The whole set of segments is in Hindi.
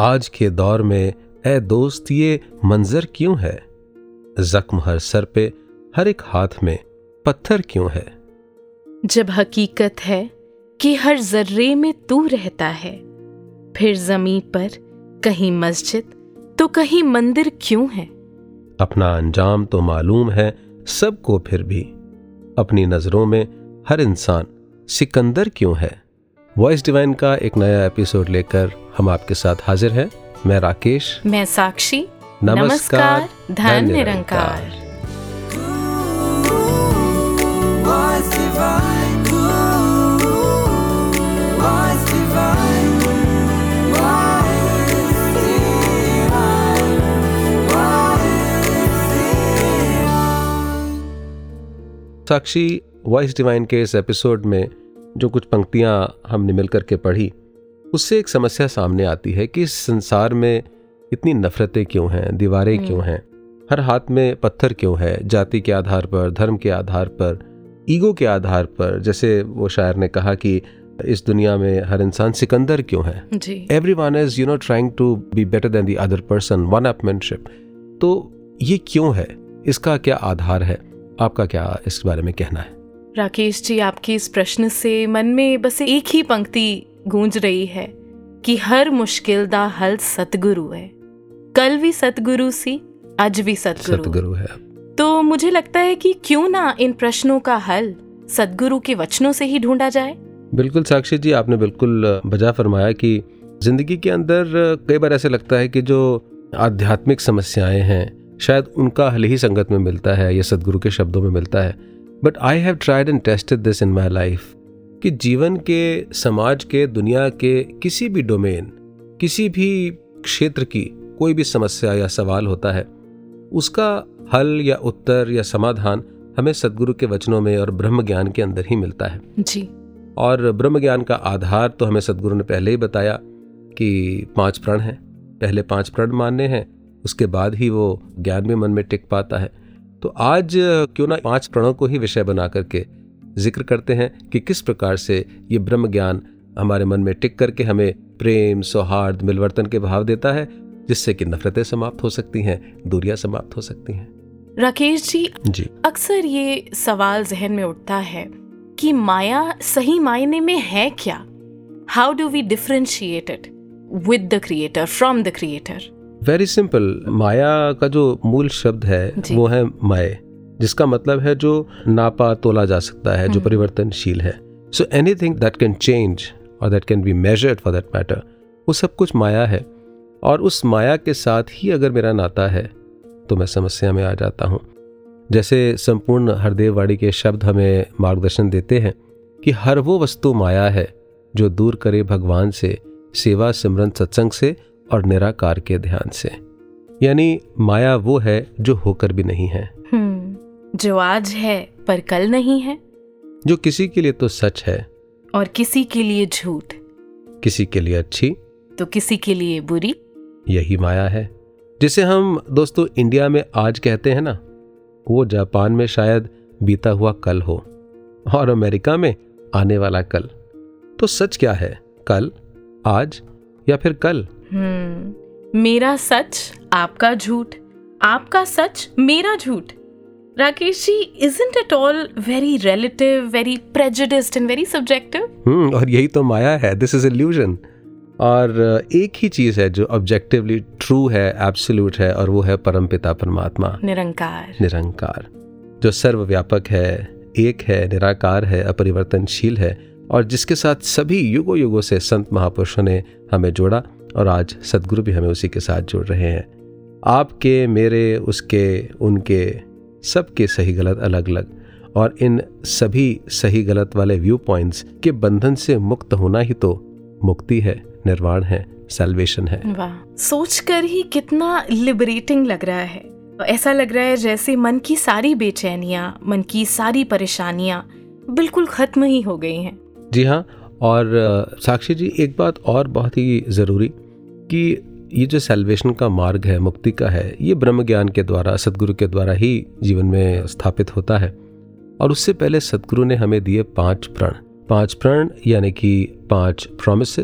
आज के दौर में ए दोस्त ये मंजर क्यों है? जख्म हर सर पे हर एक हाथ में पत्थर क्यों है? जब हकीकत है कि हर जर्रे में तू रहता है फिर ज़मीन पर कहीं मस्जिद तो कहीं मंदिर क्यों है? अपना अंजाम तो मालूम है सबको फिर भी। अपनी नज़रों में हर इंसान सिकंदर क्यों है? वॉइस डिवाइन का एक नया एपिसोड लेकर हम आपके साथ हाजिर हैं। मैं राकेश। मैं साक्षी। नमस्कार, धन निरंकार. साक्षी वॉइस डिवाइन के इस एपिसोड में जो कुछ पंक्तियाँ हमने मिलकर के पढ़ी उससे एक समस्या सामने आती है कि इस संसार में इतनी नफरतें क्यों हैं दीवारें क्यों हैं हर हाथ में पत्थर क्यों है जाति के आधार पर धर्म के आधार पर ईगो के आधार पर जैसे वो शायर ने कहा कि इस दुनिया में हर इंसान सिकंदर क्यों है? Every one is you know trying to be better than the other person one upmanship तो ये क्यों है? इसका क्या आधार है? आपका क्या इस बारे में कहना है? राकेश जी आपके इस प्रश्न से मन में बस एक ही पंक्ति गूंज रही है कि हर मुश्किल दा हल सतगुरु है। कल भी सतगुरु सी आज भी सतगुरु। सतगुरु है। तो मुझे लगता है कि क्यों ना इन प्रश्नों का हल सतगुरु के वचनों से ही ढूंढा जाए। बिल्कुल साक्षी जी आपने बिल्कुल बजा फरमाया कि ज़िंदगी के अंदर कई बार ऐसे लगता है कि जो आध्यात्मिक समस्याएँ हैं शायद उनका हल ही संगत में मिलता है या सदगुरु के शब्दों में मिलता है। But I have tried and tested this in my life कि जीवन के समाज के दुनिया के किसी भी डोमेन किसी भी क्षेत्र की कोई भी समस्या या सवाल होता है उसका हल या उत्तर या समाधान हमें सदगुरु के वचनों में और ब्रह्म ज्ञान के अंदर ही मिलता है। जी। और ब्रह्म ज्ञान का आधार तो हमें सदगुरु ने पहले ही बताया कि पाँच प्रण हैं। पहले पाँच प्रण मानने हैं उसके बाद ही वो ज्ञान भी मन में टिक पाता है। तो आज क्यों ना पाँच प्रणों को ही विषय बना करके ज़िक्र करते हैं कि किस प्रकार से ये ब्रह्म ज्ञान हमारे मन में टिक करके हमें प्रेम सौहार्द मिलवर्तन के भाव देता है जिससे कि नफरतें समाप्त हो सकती हैं दूरियाँ समाप्त हो सकती हैं। राकेश जी जी। अक्सर ये सवाल जहन में उठता है कि माया सही मायने में है क्या? How do we differentiate it with the creator from the creator very simple माया का जो मूल शब्द है वो है माए जिसका मतलब है जो नापा तोला जा सकता है जो परिवर्तनशील है। So any thing that can change और that can be measured for that matter वो सब कुछ माया है। और उस माया के साथ ही अगर मेरा नाता है तो मैं समस्या में आ जाता हूँ। जैसे संपूर्ण हरदेववाड़ी के शब्द हमें मार्गदर्शन देते हैं कि हर वो वस्तु माया है जो दूर करे भगवान से सेवा सिमरन सत्संग से और निराकार के ध्यान से। यानी माया वो है जो होकर भी नहीं है। हम्म जो आज है पर कल नहीं है। जो किसी के लिए तो सच है। और किसी के लिए झूठ। किसी के लिए अच्छी। तो किसी के लिए बुरी। यही माया है। जिसे हम दोस्तों इंडिया में आज कहते हैं ना वो जापान में शायद बीता हुआ कल हो और अमेरिका में आने वाला कल। तो सच क्या है? कल? आज? या फिर कल? हम्म मेरा सच आपका झूठ। आपका सच मेरा झूठ। Rakesh ji isn't it all very relative very prejudiced and very subjective और यही तो माया है दिस इज़ इल्यूजन और एक ही चीज़ है जो ऑब्जेक्टिवली ट्रू है एब्सोल्यूट है और वो है परमपिता परमात्मा। निरंकार। निरंकार। जो सर्वव्यापक है एक है निराकार है अपरिवर्तनशील है और जिसके साथ सभी युगों युगों से संत महापुरुषों ने हमें जोड़ा और आज सदगुरु भी हमें उसी के साथ जोड़ रहे हैं। आपके मेरे उसके उनके सबके सही गलत अलग अलग और इन सभी सही गलत वाले व्यू पॉइंट्स के बंधन से मुक्त होना ही तो मुक्ति है निर्वाण है सेल्वेशन है। वाह सोचकर ही कितना लिबरेटिंग लग रहा है। ऐसा लग रहा है जैसे मन की सारी बेचैनियाँ मन की सारी परेशानियाँ बिल्कुल खत्म ही हो गई हैं। जी हाँ और साक्षी जी एक बात और बहुत ही ज़रूरी कि ये जो सेल्वेशन का मार्ग है मुक्ति का है ये ब्रह्म ज्ञान के द्वारा सदगुरु के द्वारा ही जीवन में स्थापित होता है। और उससे पहले सदगुरु ने हमें दिए पाँच प्रण। पाँच प्रण यानी कि पाँच प्रोमिस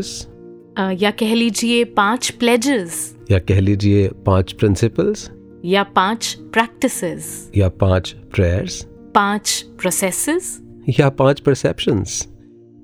या कह लीजिए पाँच प्लेजेस या कह लीजिए पाँच प्रिंसिपल्स या पाँच प्रैक्टिसेस या पाँच प्रेयर्स पाँच प्रोसेसेस या पाँच perceptions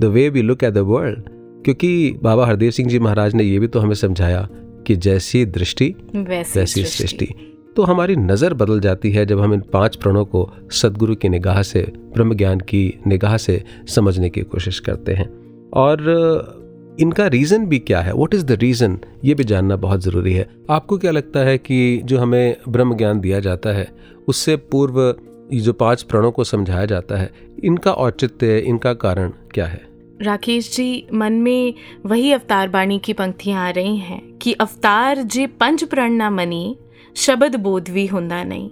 the way we look at the world क्योंकि बाबा हरदेव सिंह जी महाराज ने ये भी तो हमें समझाया कि जैसी दृष्टि वैसी, सृष्टि। तो हमारी नज़र बदल जाती है जब हम इन पाँच प्रणों को सदगुरु की निगाह से ब्रह्म ज्ञान की निगाह से समझने की कोशिश करते हैं। और इनका रीज़न भी क्या है? व्हाट इज़ द रीज़न ये भी जानना बहुत ज़रूरी है। आपको क्या लगता है कि जो हमें ब्रह्म ज्ञान दिया जाता है उससे पूर्व जो पाँच प्रणों को समझाया जाता है इनका औचित्य इनका कारण क्या है? राकेश जी मन में वही अवतार बाणी की पंक्तियाँ आ रही हैं कि अवतार जे पंच प्रण ना मनी शब्द बोध भी हुंदा नहीं।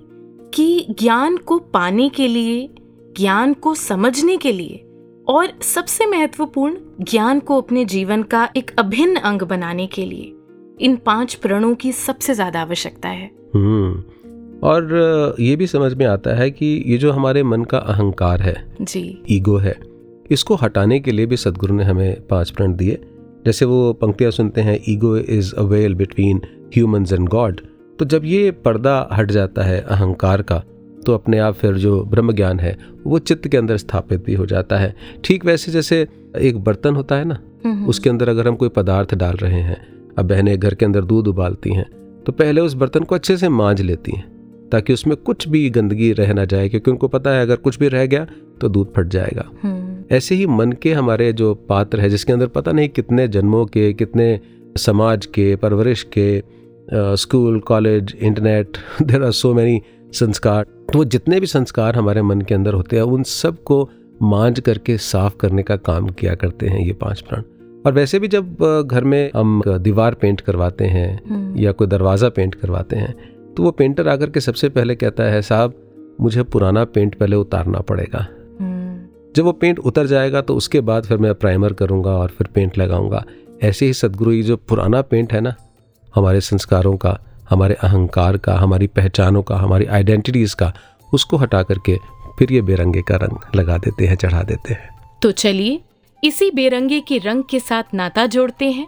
कि ज्ञान को पाने के लिए ज्ञान को समझने के लिए और सबसे महत्वपूर्ण ज्ञान को अपने जीवन का एक अभिन्न अंग बनाने के लिए इन पाँच प्रणों की सबसे ज़्यादा आवश्यकता है। हम्म और ये भी समझ में आता है कि ये जो हमारे मन का अहंकार है जी। ईगो है इसको हटाने के लिए भी सदगुरु ने हमें पाँच प्रण दिए। जैसे वो पंक्तियाँ सुनते हैं ego is a wall between humans and God तो जब ये पर्दा हट जाता है अहंकार का तो अपने आप फिर जो ब्रह्म ज्ञान है वो चित्त के अंदर स्थापित भी हो जाता है। ठीक वैसे जैसे एक बर्तन होता है ना उसके अंदर अगर हम कोई पदार्थ डाल रहे हैं अब बहनें घर के अंदर दूध उबालती हैं तो पहले उस बर्तन को अच्छे से मांझ लेती हैं ताकि उसमें कुछ भी गंदगी रह ना जाए क्योंकि उनको पता है अगर कुछ भी रह गया तो दूध फट जाएगा। हम्म, ऐसे ही मन के हमारे जो पात्र है जिसके अंदर पता नहीं कितने जन्मों के कितने समाज के परवरिश के school college internet there are so many संस्कार। तो वो जितने भी संस्कार हमारे मन के अंदर होते हैं उन सबको मांझ करके साफ़ करने का काम किया करते हैं ये पाँच प्राण। और वैसे भी जब घर में हम दीवार पेंट करवाते हैं हम्म, या कोई दरवाज़ा पेंट करवाते हैं तो वो पेंटर आकर के सबसे पहले कहता है साहब मुझे पुराना पेंट पहले उतारना पड़ेगा। जब वो पेंट उतर जाएगा तो उसके बाद फिर मैं प्राइमर करूँगा और फिर पेंट लगाऊँगा। ऐसे ही सदगुरु ये जो पुराना पेंट है ना हमारे संस्कारों का हमारे अहंकार का हमारी पहचानों का हमारी आइडेंटिटीज़ का उसको हटा करके फिर ये बेरंगे का रंग लगा देते हैं चढ़ा देते हैं। तो चलिए इसी बेरंगे के रंग के साथ नाता जोड़ते हैं।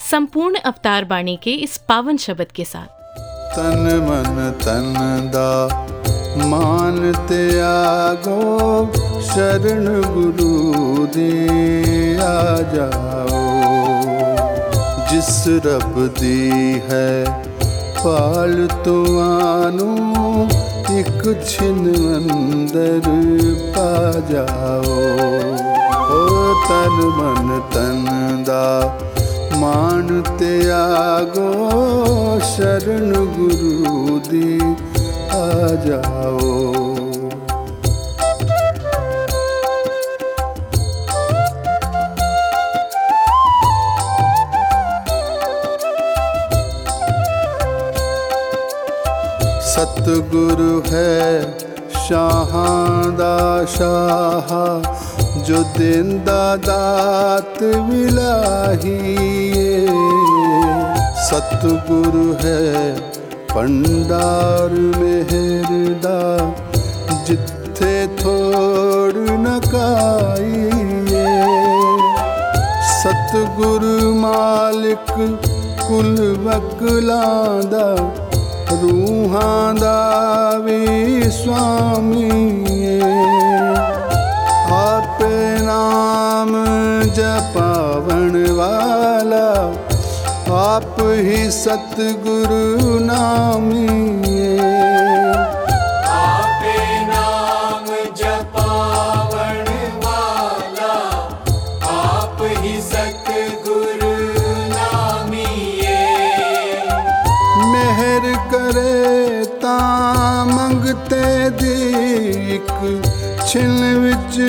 संपूर्ण अवतार बाणी के इस पावन शब्द के साथ। तन मन तन दा ਮਾਨ ਤਿਆਗੋ ਸ਼ਰਨ ਗੁਰੂ ਦੇ ਆ ਜਾਓ। ਜਿਸ ਰੱਬ ਦੀ ਹੈ ਪਾਲ ਤੁਹਾਨੂੰ ਇੱਕ ਛਿਨ ਅੰਦਰ ਪਾ ਜਾਓ। ਓ ਤਨ ਮਨ ਤਨ ਦਾ ਮਾਨ ਤਿਆਗੋ ਸ਼ਰਨ ਗੁਰੂ ਦੀ जाओ। सतगुरु है शाहादा शाह जो दिन दात विलाही सतगुरु है ਸਤਿਗੁਰੂ ਹੈ ਪੰਡਾਰ ਮਿਹਰ ਦਾ ਜਿੱਥੇ ਥੋੜ ਨ ਕਾਈਏ ਸਤਿਗੁਰ ਮਾਲਿਕ ਕੁਲ ਵਕਲਾਂ ਦਾ ਰੂਹਾਂ ਦਾ ਵੀ ਸੁਆਮੀ ਏ ਆਪੇ ਨਾਮ ਜਪਾਵਣ ਵਾਲਾ ਆਪ ਹੀ ਸਤਿਗੁਰੂ ਨਾਮੀਏ ਆਪੇ ਨਾਮ ਜਪਾਵਣ ਵਾਲਾ ਆਪ ਹੀ ਸਤਿਗੁਰੂ ਨਾਮੀਏ ਮਿਹਰ ਕਰੇ ਤਾਂ ਮੰਗਤੇ ਦੀ ਇੱਕ ਛਿਲ ਵਿੱਚ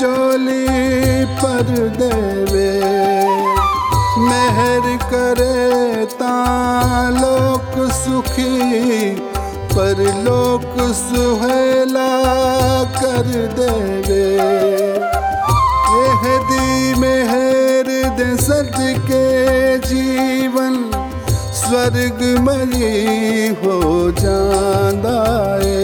ਚੋਲੀ ਪਰਦੇ लोक सुखी पर लोक सुहेला कर देवे। मेहदी मेहर दे सद के जीवन, स्वर्ग मरी हो जाए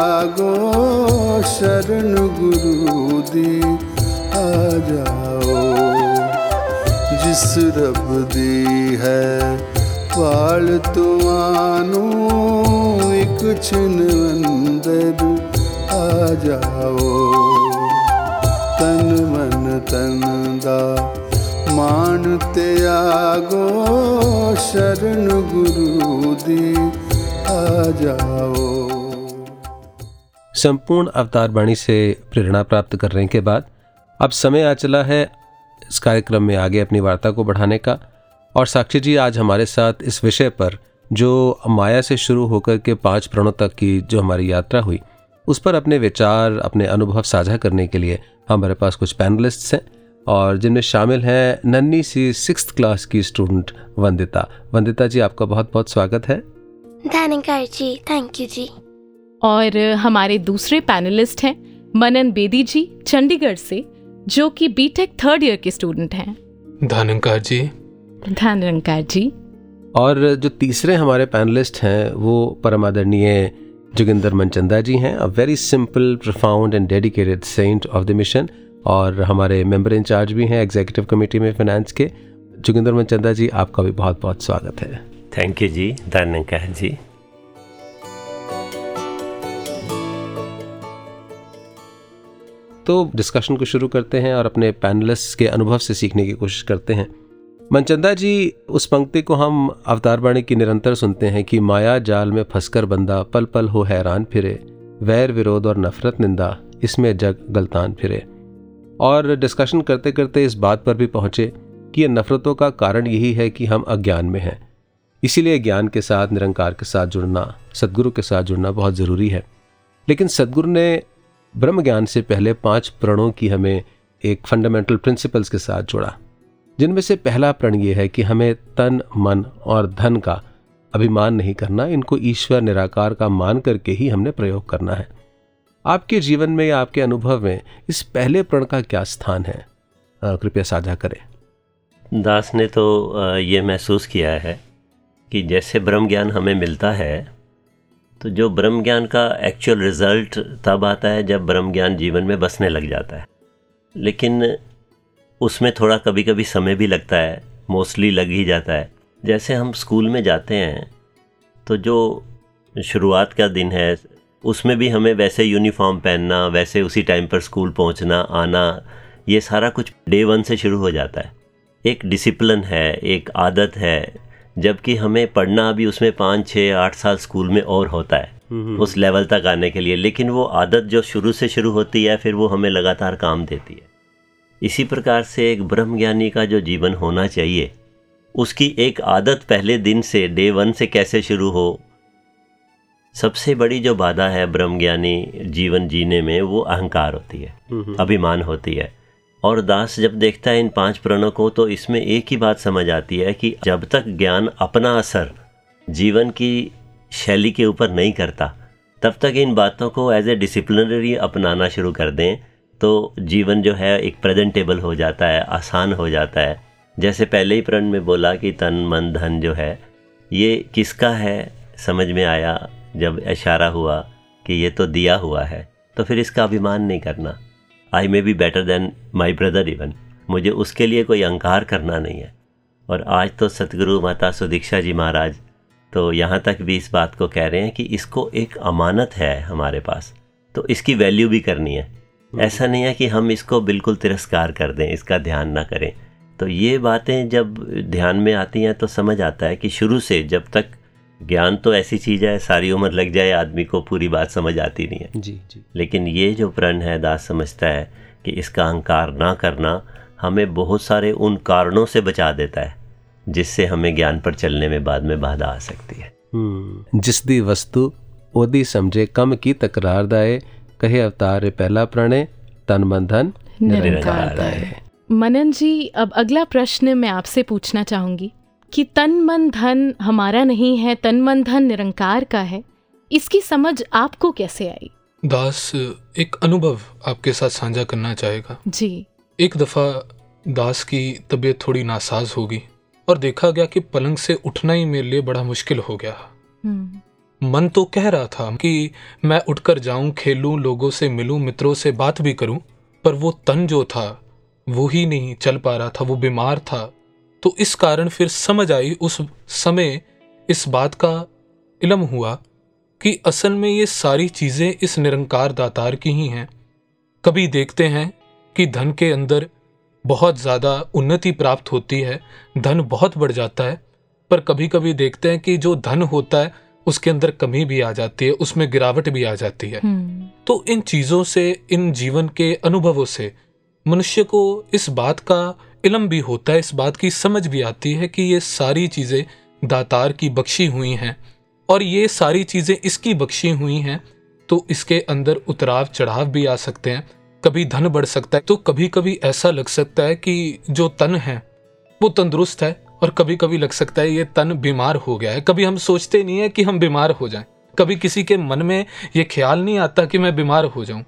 ਤਿਆਗੋ ਸ਼ਰਨ ਗੁਰੂ ਦੀ ਆ ਜਾਓ। ਜਿਸ ਰੱਬ ਦੀ ਹੈ ਪਾਲ ਤੁਹਾਨੂੰ ਇੱਕ ਛਿਨ ਅੰਦਰ ਆ ਜਾਓ। ਤਨ ਮਨ ਤਨ ਦਾ ਮਾਨ ਤਿਆਗੋ ਸ਼ਰਨ ਗੁਰੂ ਦੀ ਆ ਜਾਓ। संपूर्ण अवतार वाणी से प्रेरणा प्राप्त करने के बाद अब समय आ चला है इस कार्यक्रम में आगे अपनी वार्ता को बढ़ाने का। और साक्षी जी, आज हमारे साथ इस विषय पर जो माया से शुरू होकर के पाँच प्रणों तक की जो हमारी यात्रा हुई, उस पर अपने विचार, अपने अनुभव साझा करने के लिए हमारे पास कुछ पैनलिस्ट्स हैं और जिनमें शामिल हैं नन्ही सी सिक्स क्लास की स्टूडेंट वंदिता। वंदिता जी, आपका बहुत बहुत स्वागत है। Dhankar ji, thank you ji. और हमारे दूसरे पैनलिस्ट हैं मनन बेदी जी चंडीगढ़ से जो कि बीटेक थर्ड ईयर के स्टूडेंट हैं। धनंकार जी। धन रंकार जी। और जो तीसरे हमारे पैनलिस्ट हैं वो परम आदरणीय जोगिंदर मनचंदा जी हैं a very simple profound and dedicated saint of the mission और हमारे मेंबर इंचार्ज भी हैं एग्जीक्यूटिव कमेटी में फाइनेंस के। जोगिंदर मनचंदा जी आपका भी बहुत बहुत स्वागत है। Thank you ji Dhanyakar ji. तो डिस्कशन को शुरू करते हैं और अपने पैनलिस्ट के अनुभव से सीखने की कोशिश करते हैं। मनचंदा जी, उस पंक्ति को हम अवतार वाणी की निरंतर सुनते हैं कि माया जाल में फंसकर बंदा पल पल हो हैरान फिरे, वैर विरोध और नफरत निंदा, इसमें जग गलतान फिरे। और डिस्कशन करते करते इस बात पर भी पहुँचे कि ये नफरतों का कारण यही है कि हम अज्ञान में हैं। इसीलिए ज्ञान के साथ, निरंकार के साथ जुड़ना, सदगुरु के साथ जुड़ना बहुत ज़रूरी है। लेकिन सदगुरु ने ब्रह्म ज्ञान से पहले पाँच प्रणों की हमें एक फंडामेंटल प्रिंसिपल्स के साथ जोड़ा। जिनमें से पहला प्रण ये है कि हमें तन, मन और धन का अभिमान नहीं करना, इनको ईश्वर निराकार का मान करके ही हमने प्रयोग करना है। आपके जीवन में या आपके अनुभव में इस पहले प्रण का क्या स्थान है? कृपया साझा करें। दास ने तो ये महसूस किया है कि जैसे ब्रह्म ज्ञान हमें मिलता है तो जो ब्रह्म ज्ञान का एक्चुअल रिज़ल्ट तब आता है जब ब्रह्म ज्ञान जीवन में बसने लग जाता है। लेकिन उसमें थोड़ा कभी कभी समय भी लगता है मोस्टली लग ही जाता है। जैसे हम स्कूल में जाते हैं तो जो शुरुआत का दिन है, उसमें भी हमें वैसे यूनिफॉर्म पहनना, वैसे उसी टाइम पर स्कूल पहुँचना, आना, ये सारा कुछ डे वन से शुरू हो जाता है। एक डिसिप्लिन है, एक आदत है जबकि हमें पढ़ना अभी उसमें पाँच छः आठ साल स्कूल में और होता है उस लेवल तक आने के लिए। लेकिन वो आदत जो शुरू से शुरू होती है फिर वो हमें लगातार काम देती है। इसी प्रकार से एक ब्रह्म ज्ञानी का जो जीवन होना चाहिए उसकी एक आदत पहले दिन से डे वन से कैसे शुरू हो सबसे बड़ी जो बाधा है ब्रह्मज्ञानी जीवन जीने में वो अहंकार होती है अभिमान होती है। और दास जब देखता है इन पाँच प्रणों को तो इसमें एक ही बात समझ आती है कि जब तक ज्ञान अपना असर जीवन की शैली के ऊपर नहीं करता, तब तक इन बातों को एज ए डिसिप्लिनरी अपनाना शुरू कर दें तो जीवन जो है एक प्रेजेंटेबल हो जाता है, आसान हो जाता है। जैसे पहले ही प्रण में बोला कि तन, मन, धन जो है, ये किसका है? समझ में आया जब इशारा हुआ कि ये तो दिया हुआ है तो फिर इसका अभिमान नहीं करना। I may be better than my brother even मुझे उसके लिए कोई अहंकार करना नहीं है। और आज तो सतगुरु माता सुदीक्षा जी महाराज तो यहाँ तक भी इस बात को कह रहे हैं कि इसको एक अमानत है हमारे पास। तो इसकी वैल्यू भी करनी है। ऐसा नहीं है कि हम इसको बिल्कुल तिरस्कार कर दें इसका ध्यान ना करें। तो ये बातें जब ध्यान में आती हैं तो समझ आता है कि शुरू से जब तक ज्ञान तो ऐसी चीज़ है सारी उम्र लग जाए आदमी को पूरी बात समझ आती नहीं है। जी जी। लेकिन ये जो प्रण है दास समझता है कि इसका अहंकार ना करना हमें बहुत सारे उन कारणों से बचा देता है जिससे हमें ज्ञान पर चलने में बाद में बाधा आ सकती है। हम्म, जिस दी वस्तु ओदी समझे कम की तकरार दाए कहे अवतार पहला प्रणय तन मन धन निरंकार निरंकार दाए। मनन जी अब अगला प्रश्न मैं आपसे पूछना चाहूँगी। कि तन मन धन हमारा नहीं है तन मन धन निरंकार का है। इसकी समझ आपको कैसे आई? दास एक अनुभव आपके साथ साझा करना चाहेगा। जी। एक दफ़ा दास की तबीयत थोड़ी नासाज होगी और देखा गया कि पलंग से उठना ही मेरे लिए बड़ा मुश्किल हो गया। हम्म, मन तो कह रहा था कि मैं उठकर जाऊँ खेलूं लोगों से मिलूं मित्रों से बात भी करूँ पर वो तन जो था वो ही नहीं चल पा रहा था वो बीमार था। तो इस कारण फिर समझ आई उस समय इस बात का इलम हुआ कि असल में ये सारी चीज़ें इस निरंकार दातार की ही हैं। कभी देखते हैं कि धन के अंदर बहुत ज़्यादा उन्नति प्राप्त होती है धन बहुत बढ़ जाता है पर कभी कभी देखते हैं कि जो धन होता है उसके अंदर कमी भी आ जाती है उसमें गिरावट भी आ जाती है। हम्म, तो इन चीज़ों से इन जीवन के अनुभवों से मनुष्य को इस बात का इलम भी होता है, इस बात की समझ भी आती है कि ये सारी चीज़ें दातार की बख्शी हुई हैं। और ये सारी चीज़ें इसकी बख्शी हुई हैं तो इसके अंदर उतराव चढ़ाव भी आ सकते हैं। कभी धन बढ़ सकता है तो कभी कभी ऐसा लग सकता है कि जो तन है, वो तंदुरुस्त है, और कभी कभी लग सकता है ये तन बीमार हो गया है। कभी हम सोचते नहीं है कि हम बीमार हो जाएँ। कभी किसी के मन में ये ख्याल नहीं आता कि मैं बीमार हो जाऊँ।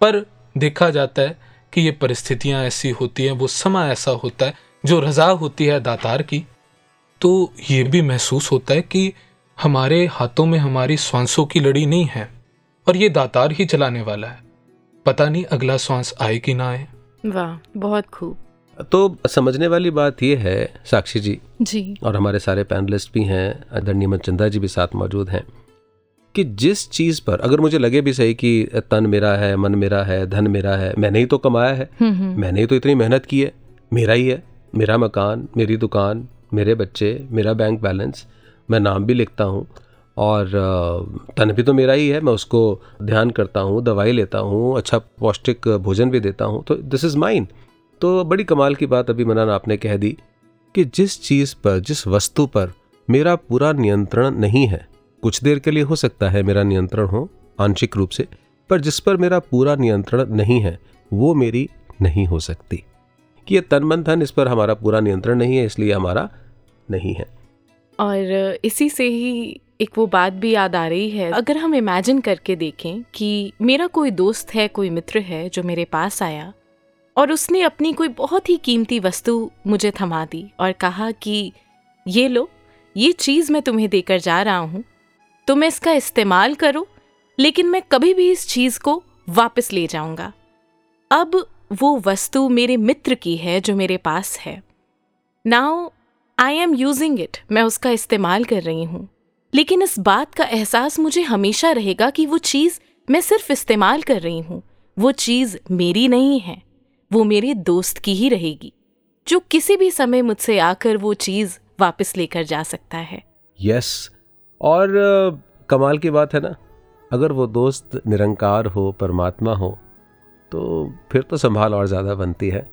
पर देखा जाता है कि ये परिस्थितियाँ ऐसी होती हैं वो समय ऐसा होता है जो रजा होती है दातार की तो ये भी महसूस होता है कि हमारे हाथों में हमारी श्वासों की लड़ी नहीं है और ये दातार ही चलाने वाला है। पता नहीं अगला श्वास आए कि ना आए। वाह बहुत खूब। तो समझने वाली बात यह है साक्षी जी। जी। और हमारे सारे पैनलिस्ट भी हैं आदरणीय मनचंदा जी भी साथ मौजूद हैं। कि जिस चीज़ पर अगर मुझे लगे भी सही कि तन मेरा है मन मेरा है धन मेरा है मैंने ही तो कमाया है हम्म, हम्म, मैंने ही तो इतनी मेहनत की है मेरा ही है मेरा मकान मेरी दुकान मेरे बच्चे मेरा बैंक बैलेंस मैं नाम भी लिखता हूँ और तन भी तो मेरा ही है मैं उसको ध्यान करता हूँ दवाई लेता हूँ अच्छा पौष्टिक भोजन भी देता हूँ तो दिस इज़ माइन तो बड़ी कमाल की बात अभी मनन आपने कह दी कि जिस चीज़ पर जिस वस्तु पर मेरा पूरा नियंत्रण नहीं है कुछ देर के लिए हो सकता है मेरा नियंत्रण हो, आंशिक रूप से, पर जिस पर मेरा पूरा नियंत्रण नहीं है, वो मेरी नहीं हो सकती। कि ये तन मन धन इस पर हमारा पूरा नियंत्रण नहीं है, इसलिए हमारा नहीं है। और इसी से ही एक वो बात भी याद आ रही है। अगर हम इमेजिन करके देखें कि मेरा कोई दोस्त है, कोई मित्र है जो मेरे पास आया, और उसने अपनी कोई बहुत ही कीमती वस्तु मुझे थमा दी और कहा कि, ये लो, ये चीज़ मैं तुम्हें देकर जा रहा हूँ तुम इसका इस्तेमाल करो, लेकिन मैं कभी भी इस चीज़ को वापस ले जाऊँगा। अब वो वस्तु मेरे मित्र की है जो मेरे पास है। Now I am using it मैं उसका इस्तेमाल कर रही हूँ। लेकिन इस बात का एहसास मुझे हमेशा रहेगा कि वो चीज़ मैं सिर्फ़ इस्तेमाल कर रही हूँ। वो चीज़ मेरी नहीं है। वो मेरे दोस्त की ही रहेगी। जो किसी भी समय मुझसे आकर वो चीज़ वापस लेकर जा सकता है। यस और कमाल की बात है ना, अगर वो दोस्त निरंकार हो, परमात्मा हो तो फिर तो संभाल और ज़्यादा बनती है।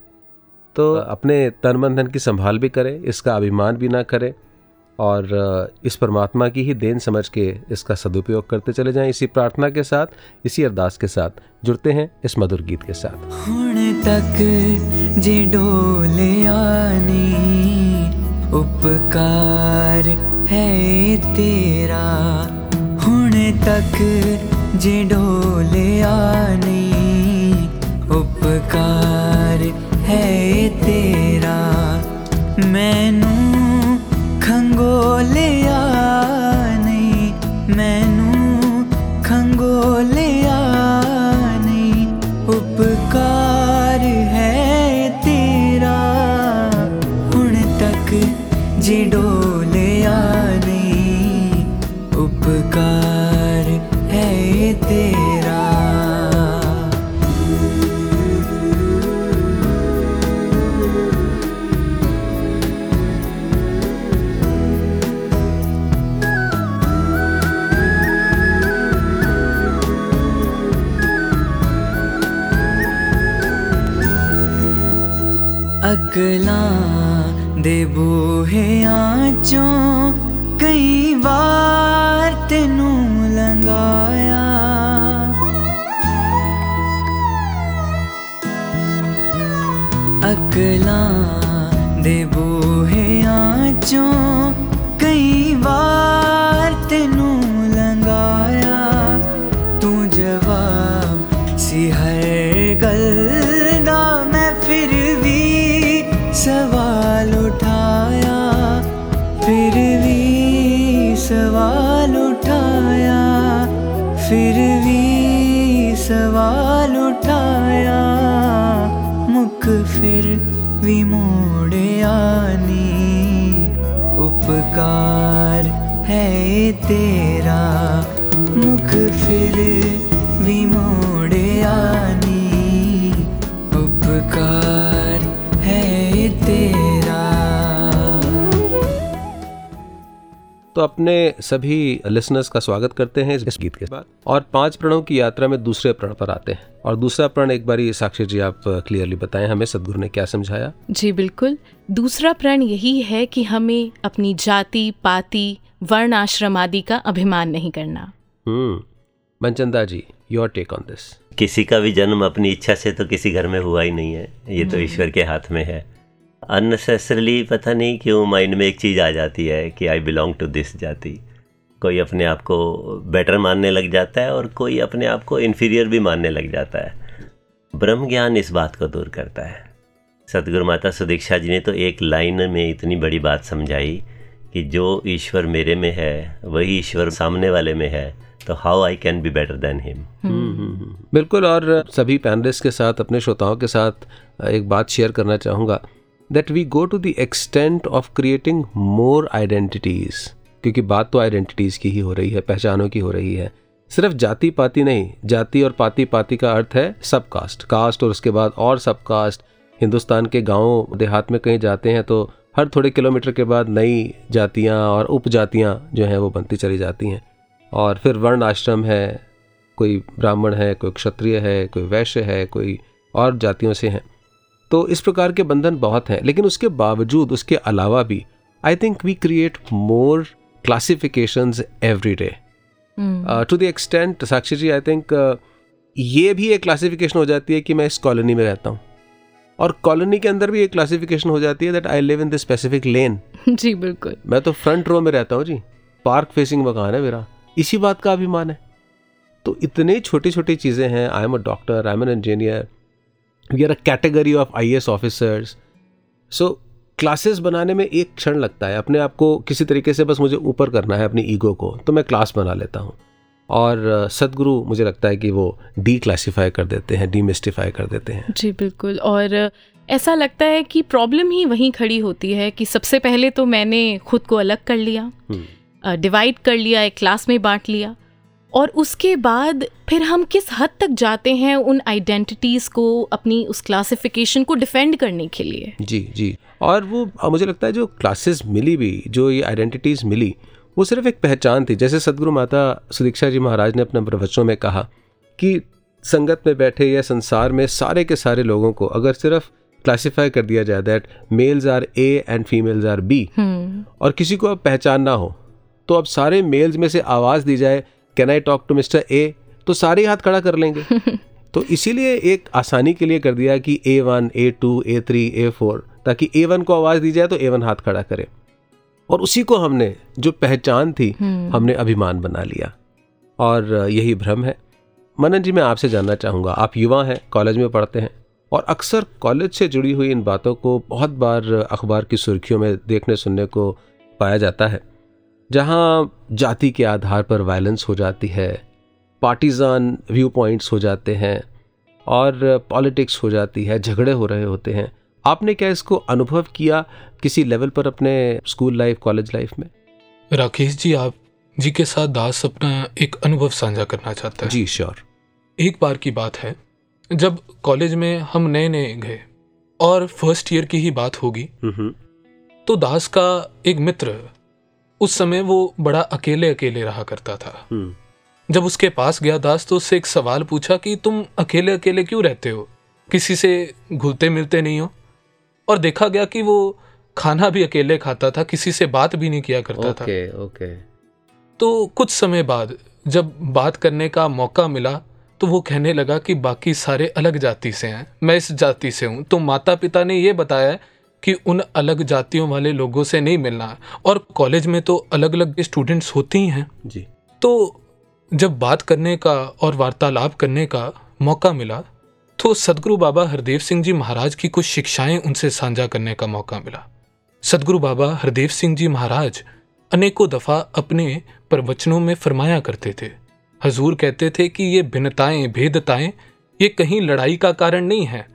तो अपने तन मन धन की संभाल भी करें, इसका अभिमान भी ना करें, और इस परमात्मा की ही देन समझ के इसका सदुपयोग करते चले जाएँ। इसी प्रार्थना के साथ, इसी अरदास के साथ जुड़ते हैं इस मधुर गीत के साथ। तक जी डोले आनी। ਉਪਕਾਰ ਹੈ ਤੇਰਾ ਹੁਣ ਤੱਕ ਜੇ ਡੋਲਿਆ ਨੀ ਉਪਕਾਰ ਹੈ ਤੇਰਾ ਮੈਨੂੰ ਖੰਗੋਲਿਆ ਨਹੀਂ ਮੈਨੂੰ ਖੰਗੋਲਿਆ अकला दे बूहे आचों, कई बार तेनू लंगाया। अकला दे बूहे आचों, कई बार तेनू विमोडनि उपकार है तेरा। मुख फिर विमोड तो अपने सभी लिसनर्स का स्वागत करते हैं इस गीत के बाद। और पाँच प्रणों की यात्रा में दूसरे प्रण पर आते हैं। और दूसरा प्रण एक बारी साक्षी जी आप क्लियरली बताएँ हमें सदगुरु ने क्या समझाया? जी बिल्कुल। दूसरा प्रण यही है कि हमें अपनी जाति पाति वर्ण आश्रम आदि का अभिमान नहीं करना। हम्म। Manchanda ji your take on this किसी का भी जन्म अपनी इच्छा से तो किसी घर में हुआ ही नहीं है। ये तो ईश्वर के हाथ में है। अननेसेसरली पता नहीं क्यों माइंड में एक चीज़ आ जाती है कि आई बिलोंग टू दिस जाति। कोई अपने आप को बेटर मानने लग जाता है और कोई अपने आप को इन्फीरियर भी मानने लग जाता है। ब्रह्म ज्ञान इस बात को दूर करता है। सतगुरु माता सुदीक्षा जी ने तो एक लाइन में इतनी बड़ी बात समझाई कि जो ईश्वर मेरे में है वही ईश्वर सामने वाले में है तो how I can be better than him बिल्कुल और सभी पैनलिस्ट के साथ अपने श्रोताओं के साथ एक बात शेयर करना चाहूँगा। That we go to the extent of creating more identities क्योंकि बात तो आइडेंटिटीज़ की ही हो रही है, पहचानों की हो रही है। सिर्फ़ जाति पाति नहीं, जाति और पाति पाति का अर्थ है सब कास्ट कास्ट और उसके बाद और सब कास्ट हिंदुस्तान के गाँवों, देहात में कहीं जाते हैं तो हर थोड़े किलोमीटर के बाद नई जातियाँ और उपजातियाँ जो हैं वो बनती चली जाती हैं। और फिर वर्ण आश्रम है, कोई ब्राह्मण है, कोई क्षत्रिय है, कोई वैश्य है, कोई और जातियों से हैं। तो इस प्रकार के बंधन बहुत हैं लेकिन उसके बावजूद उसके अलावा भी I think we create more classifications every day to the extent Sakshi ji I think ये भी एक क्लासिफिकेशन हो जाती है कि मैं इस कॉलोनी में रहता हूँ। और कॉलोनी के अंदर भी एक क्लासिफिकेशन हो जाती है that I live in this specific lane जी बिल्कुल। मैं तो फ्रंट रो में रहता हूँ जी। पार्क फेसिंग मकान है मेरा। इसी बात का अभिमान है। तो इतनी छोटी छोटी चीज़ें हैं। I am a doctor I am an engineer we are a category of I officers so classes बनाने में एक क्षण लगता है अपने आप को किसी तरीके से बस मुझे ऊपर करना है अपनी ईगो को तो मैं क्लास बना लेता हूँ। और सदगुरु मुझे लगता है कि वो डी क्लासीफाई कर देते हैं डीमिस्टिफाई कर देते हैं। जी बिल्कुल। और ऐसा लगता है कि प्रॉब्लम ही वहीं खड़ी होती है कि सबसे पहले तो मैंने खुद को अलग कर लिया डिवाइड कर लिया एक क्लास में बांट लिया। और उसके बाद फिर हम किस हद तक जाते हैं उन आइडेंटिटीज़ को अपनी उस क्लासिफिकेशन को डिफेंड करने के लिए? जी जी। और वो मुझे लगता है जो क्लासेस मिली भी जो ये आइडेंटिटीज़ मिली वो सिर्फ़ एक पहचान थी। जैसे सदगुरु माता सुदीक्षा जी महाराज ने अपने प्रवचनों में कहा कि संगत में बैठे या संसार में सारे के सारे लोगों को अगर सिर्फ़ क्लासिफाई कर दिया जाए that males are A and females are B और किसी को अब पहचान ना हो तो अब सारे मेल्स में से आवाज़ दी जाए can I talk to mister A तो सारे हाथ खड़ा कर लेंगे। तो इसीलिए एक आसानी के लिए कर दिया कि A one A two A three A four ताकि ए वन को आवाज़ दी जाए तो ए वन हाथ खड़ा करे। और उसी को हमने जो पहचान थी हमने अभिमान बना लिया। और यही भ्रम है। मनन जी मैं आपसे जानना चाहूँगा आप युवा हैं कॉलेज में पढ़ते हैं और अक्सर कॉलेज से जुड़ी हुई इन बातों को बहुत बार अखबार की सुर्खियों में देखने सुनने को पाया जाता है। जहाँ जाति के आधार पर वायलेंस हो जाती है पार्टीजान व्यू पॉइंट्स हो जाते हैं और पॉलिटिक्स हो जाती है झगड़े हो रहे होते हैं। आपने क्या इसको अनुभव किया किसी लेवल पर अपने स्कूल लाइफ कॉलेज लाइफ में? राकेश जी आप जी के साथ दास अपना एक अनुभव साझा करना चाहता है। जी श्योर एक बार की बात है जब कॉलेज में हम नए नए गए और फ़र्स्ट ईयर की ही बात होगी तो दास का एक मित्र उस समय वो बड़ा अकेले अकेले रहा करता था। जब उसके पास गया दास तो उससे एक सवाल पूछा कि तुम अकेले अकेले क्यों रहते हो? किसी से घुलते मिलते नहीं हो? और देखा गया कि वो खाना भी अकेले खाता था किसी से बात भी नहीं किया करता था। Okay okay. तो कुछ समय बाद जब बात करने का मौका मिला तो वो कहने लगा कि बाकी सारे अलग जाति से हैं मैं इस जाति से हूँ। तो माता पिता ने ये बताया कि उन अलग जातियों वाले लोगों से नहीं मिलना। और कॉलेज में तो अलग अलग स्टूडेंट्स होते ही हैं। जी। तो जब बात करने का और वार्तालाप करने का मौका मिला तो सदगुरु बाबा हरदेव सिंह जी महाराज की कुछ शिक्षाएँ उनसे साझा करने का मौका मिला। सदगुरु बाबा हरदेव सिंह जी महाराज अनेकों दफ़ा अपने प्रवचनों में फरमाया करते थे। हजूर कहते थे कि ये भिन्नताएँ भेदताएँ ये कहीं लड़ाई का कारण नहीं है।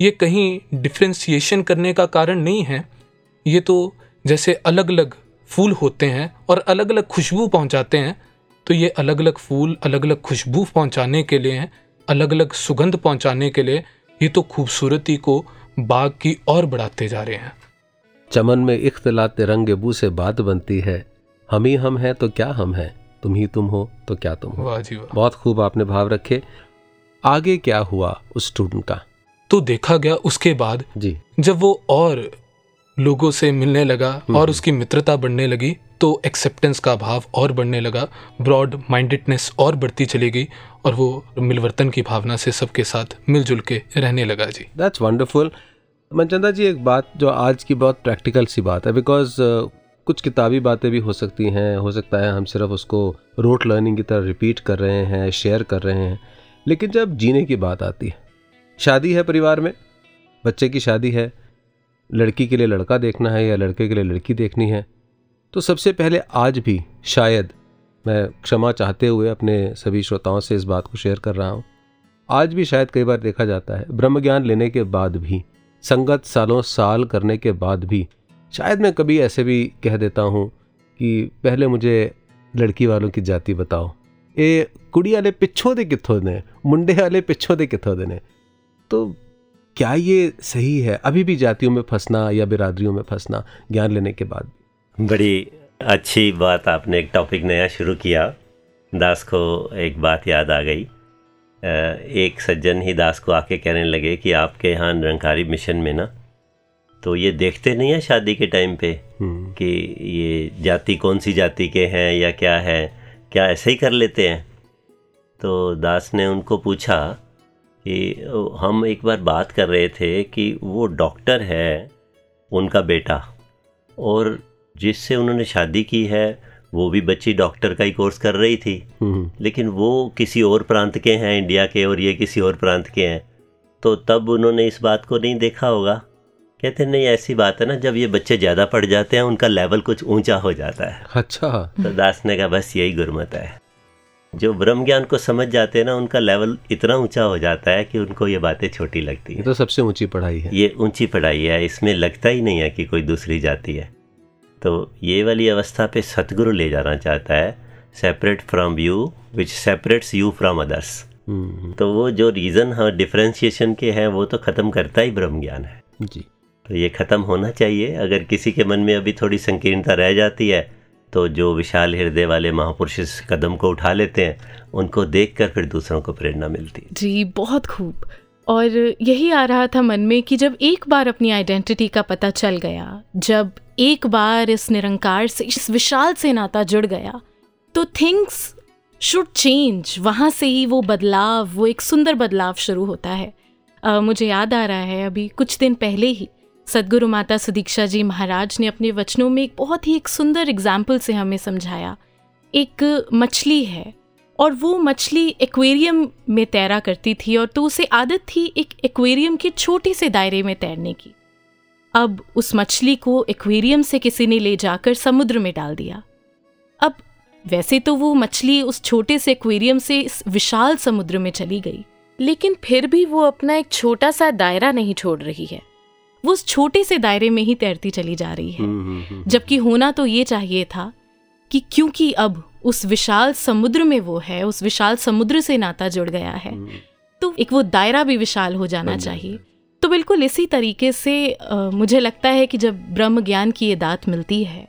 ये कहीं डिफ्रेंसीशन करने का कारण नहीं है। ये तो जैसे अलग अलग फूल होते हैं और अलग अलग खुशबू पहुंचाते हैं तो ये अलग अलग फूल अलग अलग खुशबू पहुँचाने के लिए हैं अलग अलग सुगंध पहुँचाने के लिए ये तो खूबसूरती को बाग की और बढ़ाते जा रहे हैं। चमन में इख्तलात रंग बू से बात बनती है हम ही हम हैं तो क्या हम हैं? तुम ही तुम हो तो क्या तुम हो? वाह जी वाह। बहुत खूब आपने भाव रखे। आगे क्या हुआ उस स्टूडेंट का? तो देखा गया उसके बाद जी। जब वो और लोगों से मिलने लगा हम्म। और उसकी मित्रता बढ़ने लगी तो एक्सेप्टेंस का भाव और बढ़ने लगा ब्रॉड माइंडेडनेस और बढ़ती चली गई और वो मिलवर्तन की भावना से सबके साथ मिलजुल के रहने लगा जी। दैट्स वंडरफुल मनचंदा जी एक बात जो आज की बहुत प्रैक्टिकल सी बात है बिकॉज़ uh, कुछ किताबी बातें भी हो सकती हैं हो सकता है हम सिर्फ़ उसको रोट लर्निंग की तरह रिपीट कर रहे हैं शेयर कर रहे हैं लेकिन जब जीने की बात आती है शादी है परिवार में? बच्चे की शादी है, लड़की के लिए लड़का देखना है या लड़के के लिए लड़की देखनी है? तो सबसे पहले आज भी, शायद, मैं क्षमा चाहते हुए अपने सभी श्रोताओं से इस बात को शेयर कर रहा हूँ। आज भी शायद कई बार देखा जाता है ब्रह्म ज्ञान लेने के बाद भी, संगत सालों साल करने के बाद भी, शायद मैं कभी ऐसे भी कह देता हूँ कि पहले मुझे लड़की वालों की जाति बताओ। ए कुड़ी वाले पिछों दे कितों ने? मुंडे वाले पिछों दे कितों दे ने? तो क्या ये सही है? अभी भी जातियों में फंसना या बिरादरियों में फंसना ज्ञान लेने के बाद बड़ी अच्छी बात आपने एक टॉपिक नया शुरू किया। दास को एक बात याद आ गई। एक सज्जन ही दास को आके कहने लगे कि आपके यहाँ निरंकारी मिशन में ना तो ये देखते नहीं है शादी के टाइम पे हम्म, कि ये जाति कौन सी जाति के हैं या क्या है? क्या ऐसे ही कर लेते हैं? तो दास ने उनको पूछा कि हम एक बार बात कर रहे थे कि वो डॉक्टर है उनका बेटा और जिससे उन्होंने शादी की है वो भी बच्ची डॉक्टर का ही कोर्स कर रही थी। हम्म, लेकिन वो किसी और प्रांत के हैं इंडिया के और ये किसी और प्रांत के हैं। तो तब उन्होंने इस बात को नहीं देखा होगा। कहते नहीं ऐसी बात है ना जब ये बच्चे ज़्यादा पढ़ जाते हैं उनका लेवल कुछ ऊँचा हो जाता है। अच्छा। तो दास ने कहा बस यही गुरमत है। जो ब्रह्म ज्ञान को समझ जाते हैं ना उनका लेवल इतना ऊँचा हो जाता है कि उनको ये बातें छोटी लगती ये है तो सबसे ऊँची पढ़ाई है। ये ऊँची पढ़ाई है इसमें लगता ही नहीं है कि कोई दूसरी जाति है। तो ये वाली अवस्था पे सतगुरु ले जाना चाहता है separate from you which separates you from others तो वो जो रीज़न हाँ डिफ्रेंशिएशन के हैं वो तो ख़त्म करता ही ब्रह्म ज्ञान है। जी। तो ये ख़त्म होना चाहिए। अगर किसी के मन में अभी थोड़ी संकीर्णता रह जाती है तो जो विशाल हृदय वाले महापुरुष इस कदम को उठा लेते हैं उनको देखकर फिर दूसरों को प्रेरणा मिलती है। जी बहुत खूब। और यही आ रहा था मन में कि जब एक बार अपनी आइडेंटिटी का पता चल गया जब एक बार इस निरंकार से इस विशाल से नाता जुड़ गया तो थिंग्स शुड चेंज वहाँ से ही वो बदलाव वो एक सुंदर बदलाव शुरू होता है। अ, मुझे याद आ रहा है अभी कुछ दिन पहले ही सदगुरु माता सुदीक्षा जी महाराज ने अपने वचनों में एक बहुत ही एक सुंदर एग्ज़ाम्पल से हमें समझाया। एक मछली है और वो मछली एक्वेरियम में तैरा करती थी और तो उसे आदत थी एक एक्वेरियम के छोटे से दायरे में तैरने की। अब उस मछली को एक्वेरियम से किसी ने ले जाकर समुद्र में डाल दिया। अब वैसे तो वो मछली उस छोटे से एक्वेरियम से इस विशाल समुद्र में चली गई, लेकिन फिर भी वो अपना एक छोटा सा दायरा नहीं छोड़ रही है। वो उस छोटे से दायरे में ही तैरती चली जा रही है। हम्म, हम्म, हम्म, जबकि होना तो ये चाहिए था कि क्योंकि अब उस विशाल समुद्र में वो है उस विशाल समुद्र से नाता जुड़ गया है तो एक वो दायरा भी विशाल हो जाना चाहिए। तो बिल्कुल इसी तरीके से अ, मुझे लगता है कि जब ब्रह्म ज्ञान की ये दात मिलती है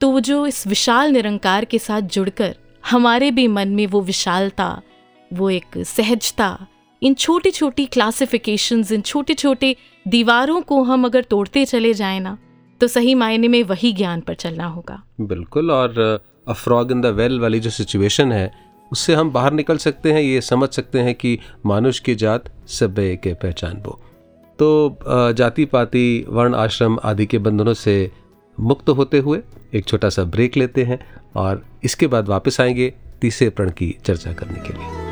तो वो जो इस विशाल निरंकार के साथ जुड़कर हमारे भी मन में वो विशालता वो एक सहजता इन छोटी छोटी क्लासिफिकेशंस इन छोटे छोटे दीवारों को हम अगर तोड़ते चले जाए ना तो सही मायने में वही ज्ञान पर चलना होगा। बिल्कुल, और अफ्रॉग इन द वेल वाली जो सिचुएशन है, उससे हम बाहर निकल सकते हैं, ये समझ सकते हैं कि मानुष की जात सब के पहचान वो। तो जाति पाति वर्ण आश्रम आदि के बंधनों से मुक्त होते हुए एक छोटा सा ब्रेक लेते हैं, और इसके बाद वापस आएँगे तीसरे प्रण की चर्चा करने के लिए।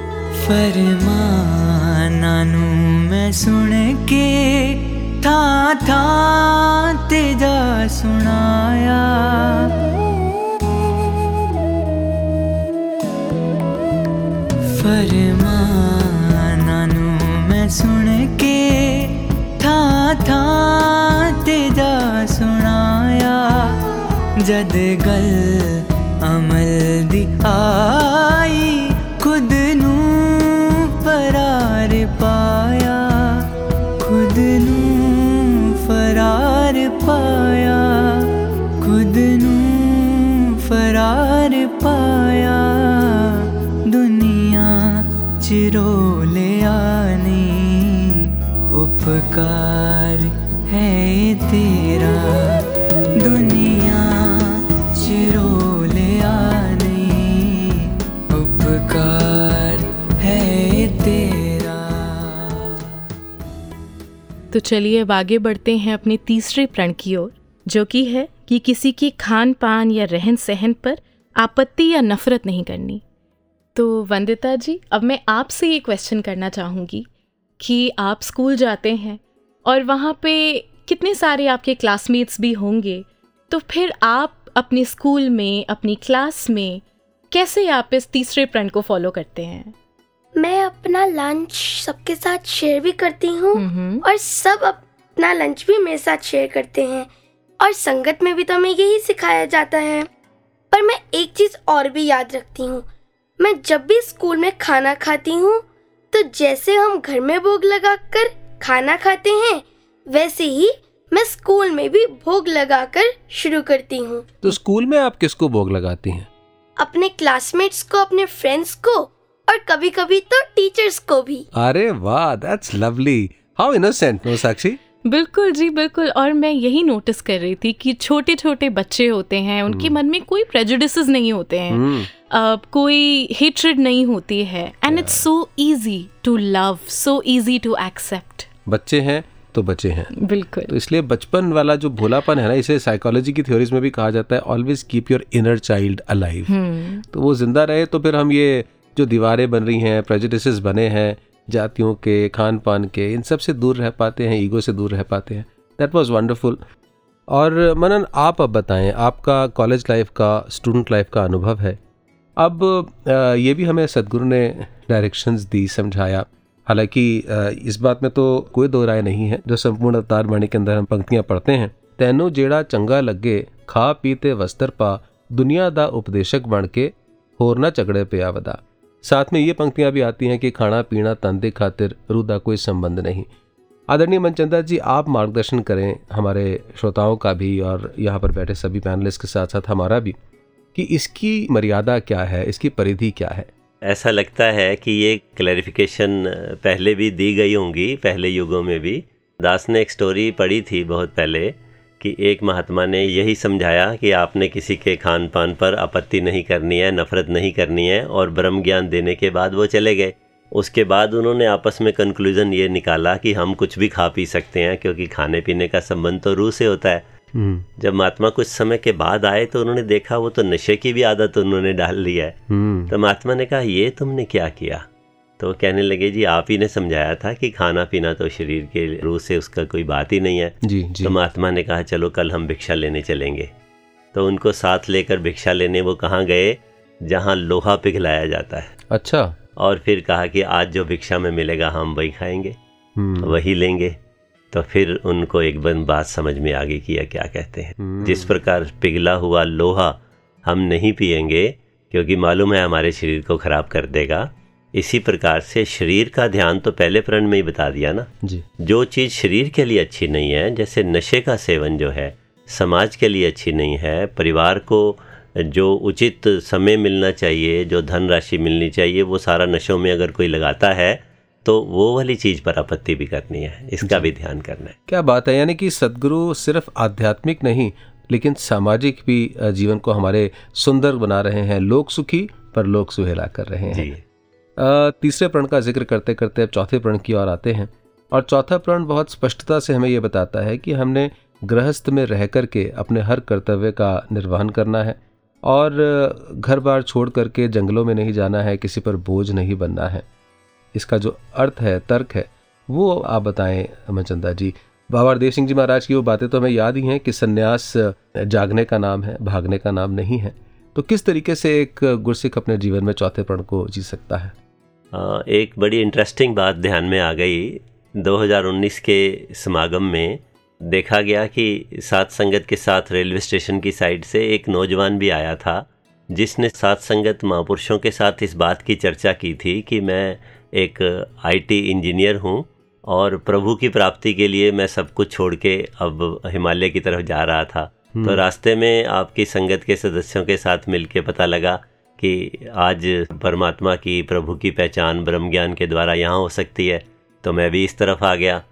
ਫਰਮਾਨਾਂ ਨੂੰ ਮੈਂ ਸੁਣ ਕੇ ਥਾਂ ਥਾਂ ਤੇ ਜਾ ਸੁਣਾਇਆ ਫਰਮਾਨਾਂ ਨੂੰ ਮੈਂ ਸੁਣ ਕੇ ਥਾਂ ਥਾਂ ਤੇ ਜਾ ਸੁਣਾਇਆ ਜਦ ਗੱਲ ਅਮਲ ਦੀ ਆਈ पुकार है तेरा। दुनिया चिरोल आने। उपकार है तेरा। तो चलिए अब आगे बढ़ते हैं अपने तीसरे प्रण की ओर, जो कि है कि किसी की खान पान या रहन सहन पर आपत्ति या नफरत नहीं करनी। तो वंदिता जी, अब मैं आपसे ये क्वेश्चन करना चाहूँगी कि आप स्कूल जाते हैं और वहाँ पे कितने सारे आपके क्लासमेट्स भी होंगे तो फिर आप अपने स्कूल में अपनी क्लास में कैसे आप इस तीसरे प्रण को फॉलो करते हैं? मैं अपना लंच सबके साथ शेयर भी करती हूँ हम्म और सब अपना लंच भी मेरे साथ शेयर करते हैं। और संगत में भी तो हमें यही सिखाया जाता है। पर मैं एक चीज़ और भी याद रखती हूँ। मैं जब भी स्कूल में खाना खाती हूँ तो जैसे हम घर में भोग लगाकर खाना खाते हैं वैसे ही मैं स्कूल में भी भोग लगाकर शुरू करती हूँ। तो स्कूल में आप किसको भोग लगाती हैं? अपने क्लासमेट्स को अपने फ्रेंड्स को और कभी कभी तो टीचर्स को भी। अरे वाह that's lovely how innocent no Sakshi बिल्कुल जी बिल्कुल। और मैं यही नोटिस कर रही थी कि छोटे छोटे बच्चे होते हैं उनके मन में कोई प्रेजुडिसेस नहीं होते हैं। हम्म। कोई हेट्रेड नहीं होती है। And it's so easy to love so easy to accept बच्चे हैं तो बच्चे हैं। बिल्कुल। तो इसलिए बचपन वाला जो भोलापन है ना इसे साइकोलॉजी की थ्योरीज में भी कहा जाता है always keep your inner child alive तो वो ज़िंदा रहे तो फिर हम ये जो दीवारें बन रही हैं प्रेजुडिसेस बने हैं जातियों के खान पान के इन सबसे दूर रह पाते हैं ईगो से दूर रह पाते हैं। दैट वाज वंडरफुल और मनन आप अब बताएँ आपका कॉलेज लाइफ का स्टूडेंट लाइफ का अनुभव है? अब ये भी हमें सदगुरु ने डायरेक्शंस दी, समझाया। हालाँकि इस बात में तो कोई दो राय नहीं है। जो संपूर्ण अवतार वाणी के अंदर हम पंक्तियाँ पढ़ते हैं, तैनो जेड़ा चंगा लगे खा पीते वस्त्र पा, दुनिया दा उपदेशक बन के, होर ना झगड़े पे आवदा साथ में ये पंक्तियाँ भी आती हैं कि खाना पीना तन दे खातिर रूह दा कोई संबंध नहीं। आदरणीय मनचंदा जी, आप मार्गदर्शन करें हमारे श्रोताओं का भी और यहाँ पर बैठे सभी पैनलिस्ट के साथ साथ हमारा भी। कि इसकी मर्यादा क्या है, इसकी परिधि क्या है? ऐसा लगता है कि ये क्लैरिफिकेशन पहले भी दी गई होंगी, पहले युगों में भी। दास ने एक स्टोरी पढ़ी थी बहुत पहले कि एक महात्मा ने यही समझाया कि आपने किसी के खान पान पर आपत्ति नहीं करनी है, नफरत नहीं करनी है और ब्रह्म ज्ञान देने के बाद वो चले गए। उसके बाद उन्होंने आपस में कंक्लूजन ये निकाला कि हम कुछ भी खा पी सकते हैं क्योंकि खाने पीने का संबंध तो रूह से होता है। जब महात्मा कुछ समय के बाद आए तो उन्होंने देखा वो तो नशे की भी आदत उन्होंने डाल ली है। हम्म। तो महात्मा ने कहा ये तुमने क्या किया? तो कहने लगे जी आप ही ने समझाया था कि खाना पीना तो शरीर के रूह से उसका कोई बात ही नहीं है। जी जी। तो महात्मा ने कहा चलो कल हम भिक्षा लेने चलेंगे। तो उनको साथ लेकर भिक्षा लेने वो कहाँ गए? जहाँ लोहा पिघलाया जाता है। अच्छा। और फिर कहा कि आज जो भिक्षा में मिलेगा हम वही खाएँगे। हम्म। वही लेंगे। तो फिर उनको एक बन बात समझ में आ गई कि यह क्या कहते हैं। हम्म। जिस प्रकार पिघला हुआ लोहा हम नहीं पिएँगे क्योंकि मालूम है हमारे शरीर को खराब कर देगा। इसी प्रकार से शरीर का ध्यान तो पहले प्रण में ही बता दिया ना। जी। जो चीज़ शरीर के लिए अच्छी नहीं है जैसे नशे का सेवन जो है समाज के लिए अच्छी नहीं है परिवार को जो उचित समय मिलना चाहिए जो धनराशि मिलनी चाहिए वो सारा नशों में अगर कोई लगाता है तो वो वाली चीज़ पर आपत्ति भी करनी है इसका भी ध्यान करना है। क्या बात है यानी कि सदगुरु सिर्फ़ आध्यात्मिक नहीं लेकिन सामाजिक भी जीवन को हमारे सुंदर बना रहे हैं लोग सुखी पर लोग सुहेला कर रहे हैं। तीसरे प्रण का ज़िक्र करते करते अब चौथे प्रण की ओर आते हैं और चौथा प्रण बहुत स्पष्टता से हमें ये बताता है कि हमने गृहस्थ में रह कर के अपने हर कर्तव्य का निर्वहन करना है और घर बार छोड़ करके जंगलों में नहीं जाना है किसी पर बोझ नहीं बनना है। इसका जो अर्थ है, तर्क है, वो आप बताएँ अमरचंदा जी। बाबा देव सिंह जी महाराज की वो बातें तो हमें याद ही हैं कि सन्यास जागने का नाम है, भागने का नाम नहीं है। तो किस तरीके से एक गुरसिख अपने जीवन में चौथे प्रण को जी सकता है? एक बड़ी इंटरेस्टिंग बात ध्यान में आ गई। 2019 के समागम में देखा गया कि सात संगत के साथ रेलवे स्टेशन की साइड से एक नौजवान भी आया था, जिसने सात संगत महापुरुषों के साथ इस बात की चर्चा की थी कि मैं एक आईटी इंजीनियर हूँ और प्रभु की प्राप्ति के लिए मैं सब कुछ छोड़ के अब हिमालय की तरफ़ जा रहा था। तो रास्ते में आपकी संगत के सदस्यों के साथ मिलके पता लगा कि आज परमात्मा की प्रभु की पहचान ब्रह्म ज्ञान के द्वारा यहाँ हो सकती है। तो मैं भी इस तरफ़ आ गया।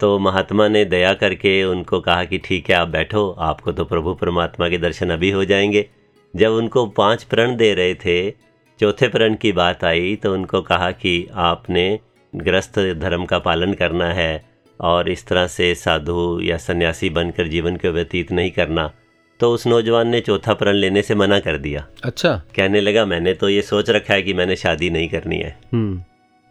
तो महात्मा ने दया करके उनको कहा कि ठीक है आप बैठो आपको तो प्रभु परमात्मा के दर्शन अभी हो जाएँगे। जब उनको पाँच प्रण दे रहे थे चौथे प्रण की बात आई तो उनको कहा कि आपने ग्रस्त धर्म का पालन करना है और इस तरह से साधु या सन्यासी बनकर जीवन को व्यतीत नहीं करना। तो उस नौजवान ने चौथा प्रण लेने से मना कर दिया। अच्छा। कहने लगा मैंने तो ये सोच रखा है कि मैंने शादी नहीं करनी है। हम्म।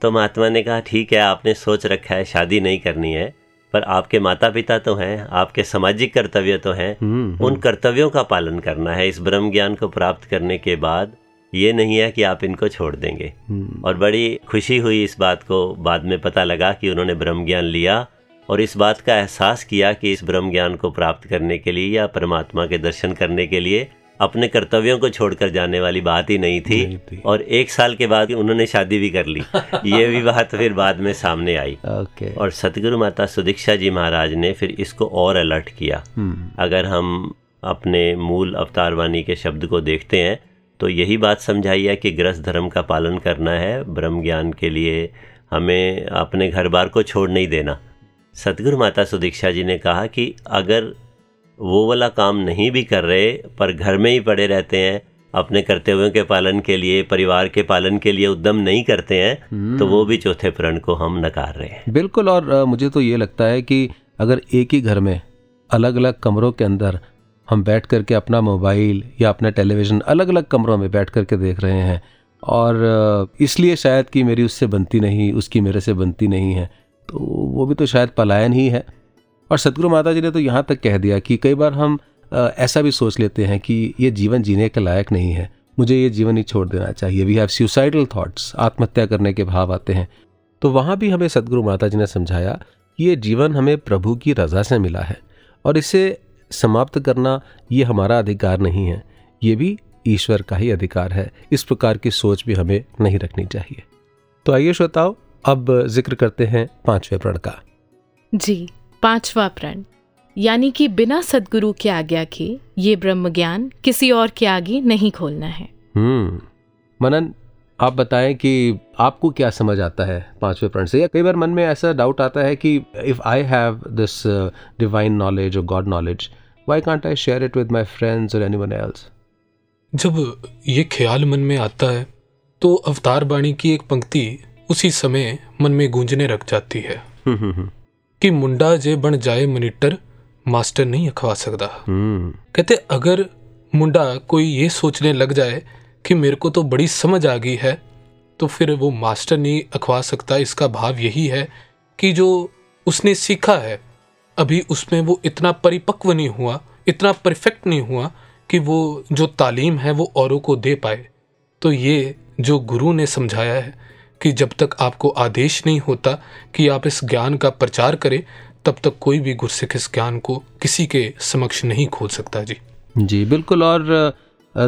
तो महात्मा ने कहा ठीक है आपने सोच रखा है शादी नहीं करनी है पर आपके माता पिता तो हैं आपके सामाजिक कर्तव्य तो हैं। हम्म, उन कर्तव्यों का पालन करना है। इस ब्रह्म ज्ञान को प्राप्त करने के बाद ये नहीं है कि आप इनको छोड़ देंगे। हम्म, और बड़ी खुशी हुई इस बात को। बाद में पता लगा कि उन्होंने ब्रह्म ज्ञान लिया और इस बात का एहसास किया कि इस ब्रह्म ज्ञान को प्राप्त करने के लिए या परमात्मा के दर्शन करने के लिए अपने कर्तव्यों को छोड़कर जाने वाली बात ही नहीं थी, नहीं थी। और एक साल के बाद उन्होंने शादी भी कर ली। ये भी बात फिर बाद में सामने आई। ओके। और सतगुरु माता सुदीक्षा जी महाराज ने फिर इसको और अलर्ट किया। हम्म, अगर हम अपने मूल अवतार वाणी के शब्द को देखते हैं तो यही बात समझाई है कि ग्रस्त धर्म का पालन करना है, ब्रह्म ज्ञान के लिए हमें अपने घर बार को छोड़ नहीं देना। सतगुरु माता सुदीक्षा जी ने कहा कि अगर वो वाला काम नहीं भी कर रहे, पर घर में ही पड़े रहते हैं, अपने कर्तव्यों के पालन के लिए, परिवार के पालन के लिए उद्यम नहीं करते हैं तो वो भी चौथे प्रण को हम नकार रहे हैं। बिल्कुल, और मुझे तो ये लगता है कि अगर एक ही घर में अलग अलग कमरों के अंदर हम बैठ करके अपना मोबाइल या अपना टेलीविज़न अलग अलग कमरों में बैठ करके देख रहे हैं और इसलिए शायद कि मेरी उससे बनती नहीं, उसकी मेरे से बनती नहीं है तो वो भी तो शायद पलायन ही है। और सतगुरु माता जी ने तो यहाँ तक कह दिया कि कई बार हम ऐसा भी सोच लेते हैं कि ये जीवन जीने के लायक नहीं है, मुझे ये जीवन ही छोड़ देना चाहिए। वी हैव सुसाइडल थाट्स आत्महत्या करने के भाव आते हैं। तो वहाँ भी हमें सदगुरु माता जी ने समझाया कि ये जीवन हमें प्रभु की रज़ा से मिला है और इसे समाप्त करना ये हमारा अधिकार नहीं है। ये भी ईश्वर का ही अधिकार है। इस प्रकार की सोच भी हमें नहीं रखनी चाहिए। तो आइए श्रोताओ अब ज़िक्र करते हैं पाँचवें प्रण का। जी पांचवा प्रण। यानी कि बिना सदगुरु के आज्ञा के ये ब्रह्म ज्ञान किसी और के आगे नहीं खोलना है। हम्म मनन आप बताएँ कि आपको क्या समझ आता है पाँचवें प्रण से? या कई बार मन में ऐसा डाउट आता है कि if I have this divine knowledge और God knowledge why can't I share it with my friends और एनीवन एल्स जब ये ख्याल मन में आता है तो अवतार बाणी की एक पंक्ति उसी समय मन में गूंजने रख जाती है। कि मुंडा जे बन जाए मनीटर मास्टर नहीं अखवा सकता हम्म। कहते अगर मुंडा कोई ये सोचने लग जाए कि मेरे को तो बड़ी समझ आ गई है तो फिर वो मास्टर नहीं अखवा सकता। इसका भाव यही है कि जो उसने सीखा है, अभी उसमें वो इतना परिपक्व नहीं हुआ, इतना परफेक्ट नहीं हुआ कि वो जो तालीम है वो औरों को दे पाए। तो ये जो गुरु ने समझाया है कि जब तक आपको आदेश नहीं होता कि आप इस ज्ञान का प्रचार करें, तब तक कोई भी गुरसिख इस ज्ञान को किसी के समक्ष नहीं खोल सकता। जी। जी, बिल्कुल। और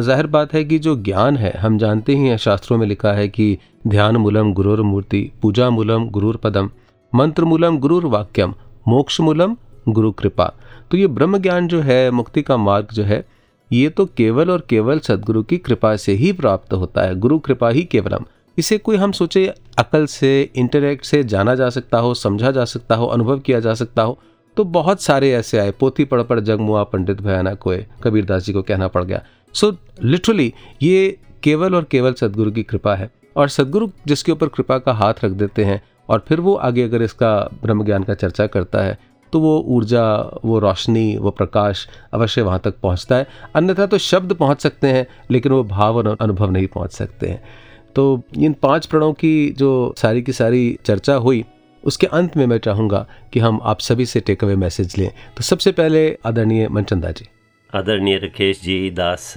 ज़ाहिर बात है कि जो ज्ञान है, हम जानते ही हैं, शास्त्रों में लिखा है कि ध्यान मूलम गुरुर मूर्ति, पूजा मूलम गुरुर पदम, मंत्र मूलम गुरुर वाक्यम, मोक्ष मूलम गुरु कृपा। तो ये ब्रह्म ज्ञान जो है, मुक्ति का मार्ग जो है, ये तो केवल और केवल सदगुरु की कृपा से ही प्राप्त होता है, गुरु कृपा ही केवलम। इसे कोई हम सोचे अकल से इंटरेक्ट से जाना जा सकता हो, समझा जा सकता हो, अनुभव किया जा सकता हो तो बहुत सारे ऐसे आए, पोथी पढ़ पढ़ जगमुआ पंडित भयानक कोय कबीरदास जी को कहना पड़ गया। सो लिटरली ये केवल और केवल सदगुरु की कृपा है। और सदगुरु जिसके ऊपर कृपा का हाथ रख देते हैं, और फिर वो आगे अगर इसका ब्रह्म ज्ञान का चर्चा करता है तो वो ऊर्जा, वो रोशनी, वो प्रकाश अवश्य वहाँ तक पहुँचता है। अन्यथा तो शब्द पहुँच सकते हैं, लेकिन वो भाव और अनुभव नहीं पहुँच सकते हैं। तो इन पाँच प्रणों की जो सारी की सारी चर्चा हुई, उसके अंत में मैं चाहूँगा कि हम आप सभी से टेक अवे मैसेज लें। तो सबसे पहले आदरणीय मनचंदा जी। आदरणीय राकेश जी दास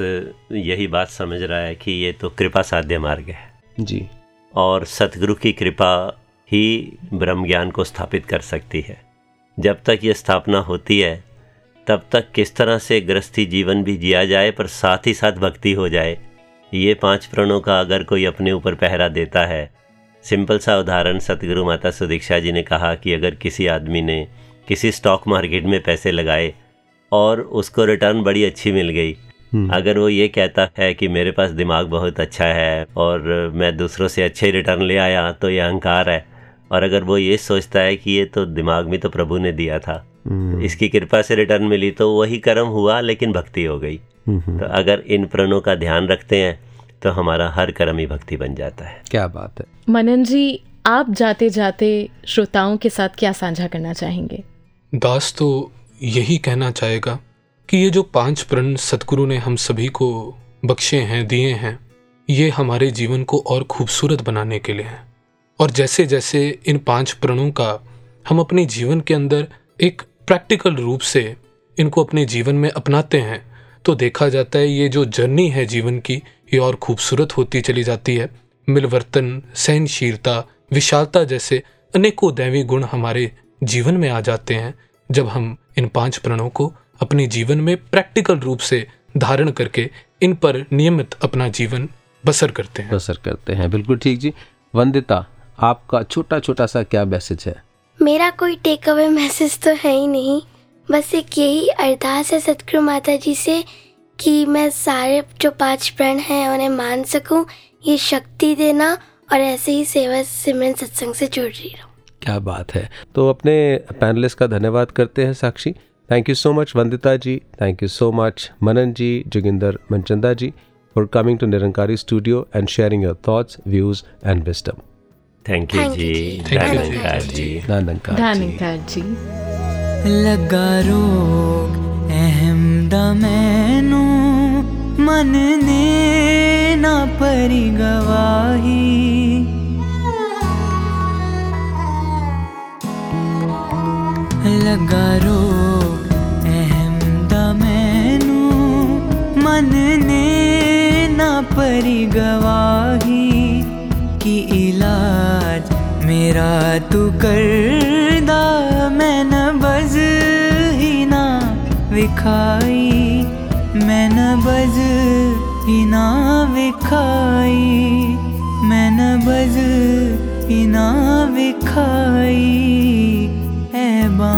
यही बात समझ रहा है कि ये तो कृपा साध्य मार्ग है। जी। और सतगुरु की कृपा ही ब्रह्म ज्ञान को स्थापित कर सकती है। जब तक ये स्थापना होती है तब तक किस तरह से गृहस्थी जीवन भी जिया जाए पर साथ ही साथ भक्ति हो जाए ये पाँच प्रणों का अगर कोई अपने ऊपर पहरा देता है सिंपल सा उदाहरण सतगुरु माता सुदीक्षा जी ने कहा कि अगर किसी आदमी ने किसी स्टॉक मार्केट में पैसे लगाए और उसको रिटर्न बड़ी अच्छी मिल गई। हम्म। अगर वो ये कहता है कि मेरे पास दिमाग बहुत अच्छा है और मैं दूसरों से अच्छे रिटर्न ले आया तो ये अहंकार है। और अगर वो ये सोचता है कि ये तो दिमाग में तो प्रभु ने दिया था हम्म, इसकी कृपा से रिटर्न मिली तो वही कर्म हुआ लेकिन भक्ति हो गई। हम्म। तो अगर इन प्रणों का ध्यान रखते हैं तो हमारा हर कर्म ही भक्ति बन जाता है। क्या बात है। मनन जी आप जाते जाते श्रोताओं के साथ क्या साझा करना चाहेंगे? दास तो यही कहना चाहेगा कि ये जो पाँच प्रण सतगुरु ने हम सभी को बख्शे हैं, दिए हैं, ये हमारे जीवन को और खूबसूरत बनाने के लिए हैं। और जैसे जैसे इन पाँच प्रणों का हम अपने जीवन के अंदर एक प्रैक्टिकल रूप से इनको अपने जीवन में अपनाते हैं तो देखा जाता है ये जो जर्नी है जीवन की, ये और खूबसूरत होती चली जाती है। मिलवर्तन, सहनशीलता, विशालता जैसे अनेकों दैवी गुण हमारे जीवन में आ जाते हैं, जब हम इन पाँच प्रणों को अपने जीवन में प्रैक्टिकल रूप से धारण करके इन पर नियमित अपना जीवन बसर करते हैं। बसर करते हैं। बिल्कुल ठीक जी। वंदिता आपका छोटा छोटा सा क्या मैसेज है? मेरा कोई टेक अवे मैसेज तो है ही नहीं। बस एक यही अरदास है सतगुरु माता जी से कि मैं सारे जो पाँच प्रण हैं उन्हें मान सकूँ ये शक्ति देना और ऐसे ही सेवा सिमरन सत्संग से जुड़ रही रहूँ। क्या बात है। तो अपने पैनलिस्ट का धन्यवाद करते हैं Sakshi. Thank you so much Vandita ji. Thank you so much Manan ji Joginder Manchanda ji for coming to Nirankari studio and sharing your thoughts views and wisdom thank you ji. Ji. Thank जी। जी जी लगा रोग अहम दा मैनू मन ने ना परी गवाही। लगा रोग अहम मैनू मन परी गवाही कि मेरा तू करदा मैं न बज ही ना विखाई मैं न बज ही ना विखाई मैं न बज ही ना विखाई ऐबा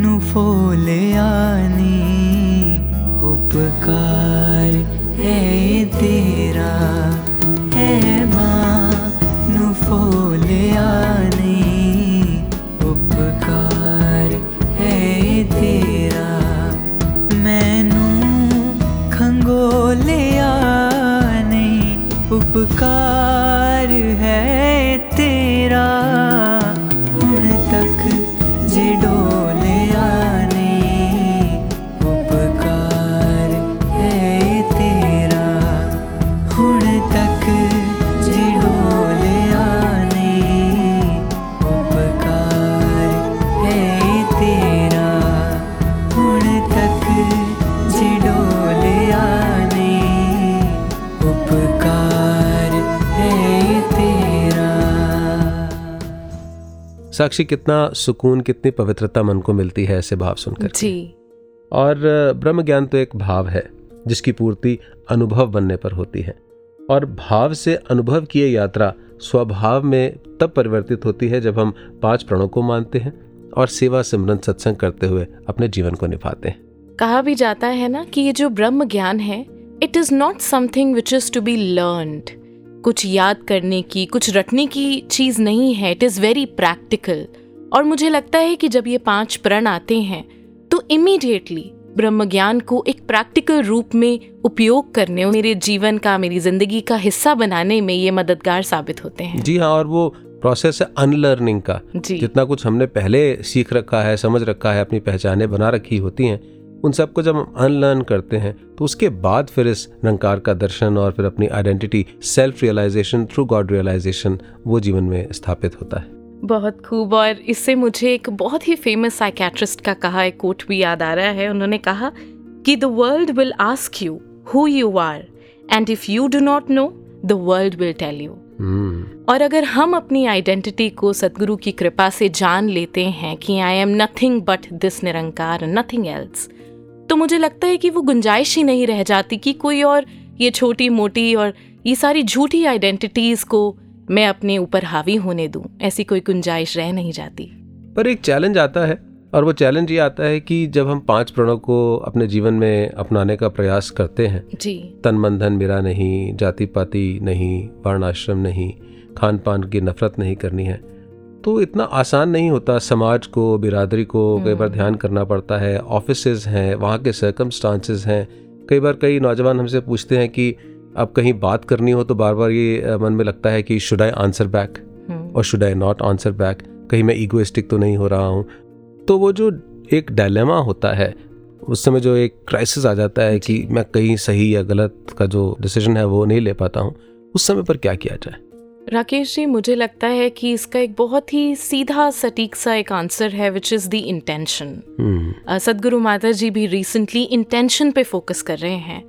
नु फोलिया नी उपकार है तेरा है नु फोलिया नी उपकार है तेरा मैनू खंगोलिया नहीं उपकार है तेरा ਹੁਣ साक्षी कितना सुकून कितनी पवित्रता मन को मिलती है ऐसे भाव सुनकर। जी। और ब्रह्म ज्ञान तो एक भाव है जिसकी पूर्ति अनुभव बनने पर होती है। और भाव से अनुभव किए यात्रा स्वभाव में तब परिवर्तित होती है जब हम पाँच प्रणों को मानते हैं और सेवा सिमरन सत्संग करते हुए अपने जीवन को निभाते हैं। कहा भी जाता है ना कि ये जो ब्रह्म ज्ञान है it is not something which is to be learned कुछ याद करने की कुछ रटने की चीज़ नहीं है। इट इज़ वेरी प्रैक्टिकल और मुझे लगता है कि जब ये पाँच प्रण आते हैं तो इमीडिएटली ब्रह्म ज्ञान को एक प्रैक्टिकल रूप में उपयोग करने और मेरे जीवन का मेरी ज़िंदगी का हिस्सा बनाने में ये मददगार साबित होते हैं। जी हाँ और वो प्रोसेस है अनलर्निंग का। जी। जितना कुछ हमने पहले सीख रखा है समझ रखा है अपनी पहचानें बना रखी होती हैं उन सबको जब हम अनलर्न करते हैं तो उसके बाद फिर इस निरंकार का दर्शन और फिर अपनी identity self realization through God realization वो जीवन में स्थापित होता है। बहुत खूब और इससे मुझे एक बहुत ही फ़ेमस साइकेट्रिस्ट का कहा एक कोट भी याद आ रहा है। उन्होंने कहा कि the world will ask you who you are and if you do not know the world will tell you और अगर हम अपनी आइडेंटिटी को सदगुरु की कृपा से जान लेते हैं कि I am nothing but this Nirankar nothing else तो मुझे लगता है कि वो गुंजाइश ही नहीं रह जाती कि कोई और ये छोटी मोटी और ये सारी झूठी आइडेंटिटीज को मैं अपने ऊपर हावी होने दूँ। ऐसी कोई गुंजाइश रह नहीं जाती। पर एक चैलेंज आता है और वो चैलेंज ये आता है कि जब हम पाँच प्रणों को अपने जीवन में अपनाने का प्रयास करते हैं जी। तन मन धन मेरा नहीं जाति पाति नहीं वर्ण आश्रम नहीं खान पान की नफरत नहीं करनी है तो इतना आसान नहीं होता समाज को बिरादरी को कई बार ध्यान करना पड़ता है। ऑफिसेज हैं वहाँ के सर्कमस्टांसेस हैं। कई बार कई नौजवान हमसे पूछते हैं कि अब कहीं बात करनी हो तो बार बार ये मन में लगता है कि should I answer back hmm, और should I not answer back कहीं मैं ईगोइस्टिक तो नहीं हो रहा हूँ। तो वो जो एक डायलेमा होता है उस समय जो एक क्राइसिस आ जाता है कि मैं कहीं सही या गलत का जो डिसीज़न है वो नहीं ले पाता हूँ उस समय पर क्या किया जाए? राकेश जी मुझे लगता है कि इसका एक बहुत ही सीधा सटीक सा एक आंसर है विच इज़ द इंटेंशन सदगुरु माता जी भी रिसेंटली इंटेंशन पे फोकस कर रहे हैं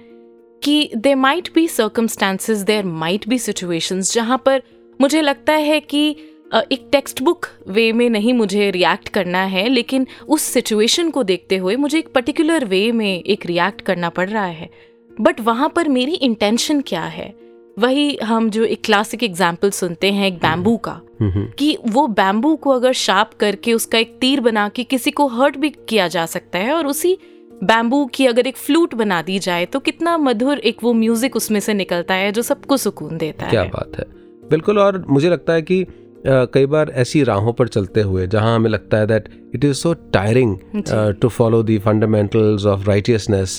कि there might be circumstances there might be situations जहाँ पर मुझे लगता है कि अ, एक टेक्स्ट बुक वे में नहीं मुझे रिएक्ट करना है लेकिन उस सिचुएशन को देखते हुए मुझे एक पर्टिकुलर वे में एक रिएक्ट करना पड़ रहा है। बट वहाँ पर मेरी इंटेंशन क्या है? वही हम जो एक क्लासिक एग्ज़ाम्पल सुनते हैं एक बैम्बू का कि वो बैम्बू को अगर शार्प करके उसका एक तीर बना के किसी को हर्ट भी किया जा सकता है और उसी बैम्बू की अगर एक फ्लूट बना दी जाए तो कितना मधुर एक वो म्यूज़िक उसमें से निकलता है जो सबको सुकून देता क्या है। क्या बात है। बिल्कुल और मुझे लगता है कि कई बार ऐसी राहों पर चलते हुए जहाँ हमें लगता है that it is so tiring to follow the fundamentals of righteousness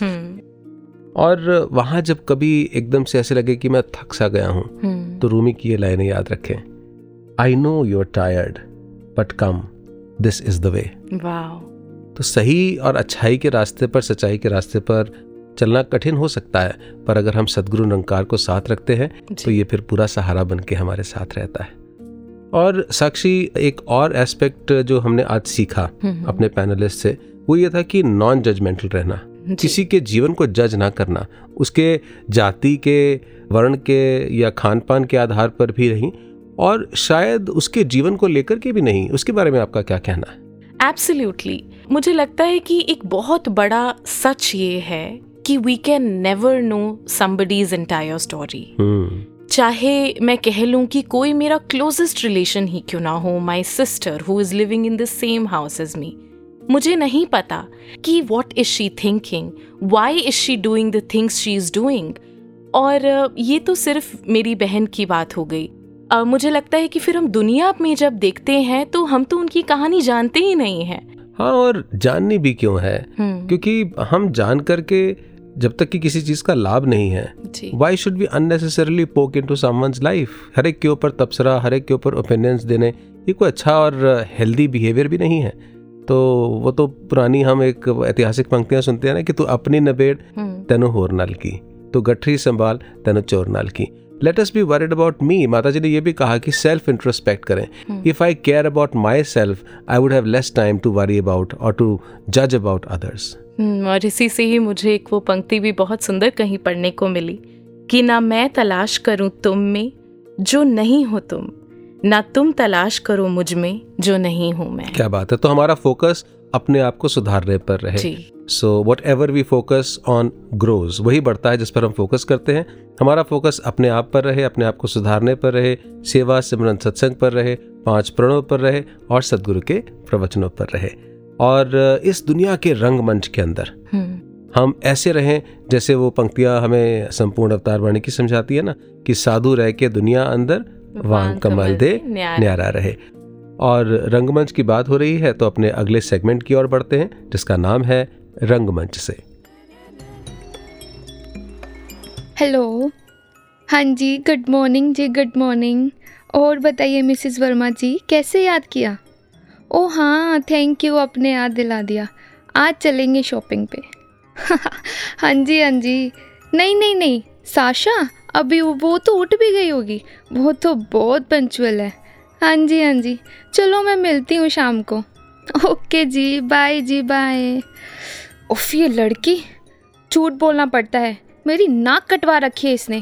और वहाँ जब कभी एकदम से ऐसे लगे कि मैं थक सा गया हूँ हम्म, तो रूमी की ये लाइनें याद रखें। I know you are tired but come this is the way तो सही और अच्छाई के रास्ते पर सच्चाई के रास्ते पर चलना कठिन हो सकता है पर अगर हम सदगुरु निरंकार को साथ रखते हैं तो ये फिर पूरा सहारा बन के हमारे साथ रहता है। और साक्षी एक और एस्पेक्ट जो हमने आज सीखा हम्म, अपने पैनलिस्ट से वो ये था कि नॉन जजमेंटल रहना। किसी के जीवन को जज ना करना उसके जाति के वर्ण के या खान पान के आधार पर भी नहीं और शायद उसके जीवन को लेकर के भी नहीं उसके बारे में आपका क्या कहना है? एब्सोल्युटली मुझे लगता है कि एक बहुत बड़ा सच ये है कि we can never know somebody's entire story चाहे मैं कह लूँ कि कोई मेरा क्लोजेस्ट रिलेशन ही क्यों ना हो my sister who is living in the same house as me मुझे नहीं पता कि what is she thinking why is she doing the things she is doing और ये तो सिर्फ़ मेरी बहन की बात हो गई। अ, मुझे लगता है कि फिर हम दुनिया में जब देखते हैं तो हम तो उनकी कहानी जानते ही नहीं हैं। हाँ और जाननी भी क्यों है? हम्म, क्योंकि हम जान करके जब तक कि किसी चीज़ का लाभ नहीं है why should be unnecessarily poke into someone's life हर एक के ऊपर तबसरा हर एक के ऊपर ओपिनियंस देने ये कोई अच्छा और हेल्दी बिहेवियर भी नहीं है। तो वो तो पुरानी हम एक ऐतिहासिक पंक्तियाँ सुनते हैं ना कि तू अपनी नबेड़ हम्म, तेनो होर नाल की। तो गठरी संभाल तेनो चोर नाल की। Let us be worried about me Mata ji ने ये भी कहा कि सेल्फ इंट्रोस्पेक्ट करें if I care about my self I would have less time to worry about और टू जज अबाउट अदर्स और इसी से ही मुझे एक वो पंक्ति भी बहुत सुंदर कहीं पढ़ने को मिली कि ना मैं तलाश करूँ तुम में जो नहीं हो तुम। ना तुम तलाश करो मुझमें जो नहीं हूँ मैं। क्या बात है? तो हमारा फोकस अपने आप को सुधारने पर रहे। So whatever we focus on grows वही बढ़ता है जिस पर हम फोकस करते हैं। हमारा फोकस अपने आप पर रहे अपने आप को सुधारने पर रहे सेवा सिमरन सत्संग पर रहे पाँच प्रणों पर रहे और सदगुरु के प्रवचनों पर रहे। और इस दुनिया के रंगमंच के अंदर हम्म, हम ऐसे रहें जैसे वो पंक्तियाँ हमें संपूर्ण अवतार वाणी की समझाती है ना कि साधु रह के दुनिया अंदर वांग कमल दे न्यारा। न्यारा रहे। और रंगमंच की बात हो रही है तो अपने अगले सेगमेंट की ओर बढ़ते हैं जिसका नाम है रंगमंच से। हेलो। हाँ जी गुड मॉर्निंग जी गुड मॉर्निंग और बताइए मिसेस वर्मा जी कैसे याद किया? ओ हाँ थैंक यू आपने याद दिला दिया। आज चलेंगे शॉपिंग पे। हाँ जी हाँ जी। नहीं नहीं नहीं। साशा, अभी वो- तो उठ भी गई होगी। वो तो बहुत पंचुअल है। हाँ जी हाँ जी। चलो मैं मिलती हूँ शाम को। ओके जी बाय जी बाय उफ, ये लड़की झूठ बोलना पड़ता है। मेरी नाक कटवा रखी है इसने।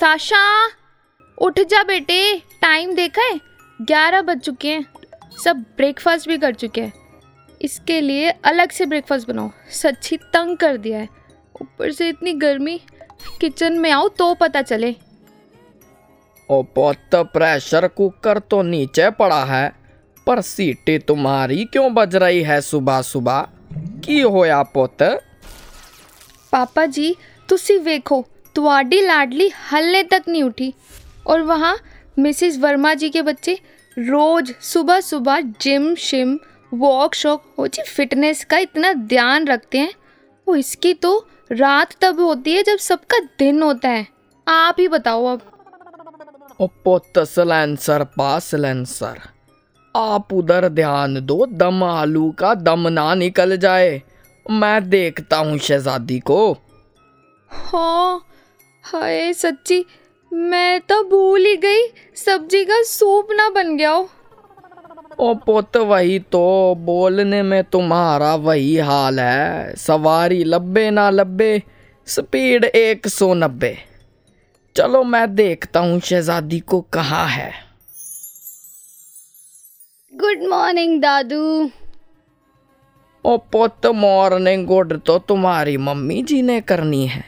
साशा, उठ जा बेटे। टाइम देखा है? ग्यारह बज चुके हैं। सब ब्रेकफास्ट भी कर चुके हैं। इसके लिए अलग से ब्रेकफास्ट बनाओ सच्ची तंग कर दिया है ऊपर से इतनी गर्मी किचन में आओ तो पता चले ओ पुत प्रेशर कुकर तो नीचे पड़ा है पर सीटी तुम्हारी क्यों बज रही है सुबह सुबह की होया पुत पापा जी ਤੁਸੀਂ ਵੇਖੋ ਤੁਹਾਡੀ लाडली हल्ले तक नहीं उठी और वहाँ मिसिस वर्मा जी के बच्चे रोज सुबह सुबह जिम शिम वॉक शॉक वो जी फिटनेस का इतना ध्यान रखते हैं वो इसकी तो रात तब होती है जब सबका दिन होता है। आप ही बताओ अब। ओ पुत सलेंसर पा आप उधर ध्यान दो दम आलू का दम ना निकल जाए। मैं देखता हूँ शहजादी को। हाँ हाय सच्ची मैं तो भूल ही गई सब्ज़ी का सूप ना बन गया हो। ओ पुत वही तो बोलने में तुम्हारा वही हाल है। सवारी लब्बे ना लब्बे स्पीड एक सौ नब्बे। चलो मैं देखता हूँ शहजादी को कहाँ है। गुड मॉर्निंग दादू। ओ पुत मॉर्निंग गुड तो तुम्हारी मम्मी जी ने करनी है।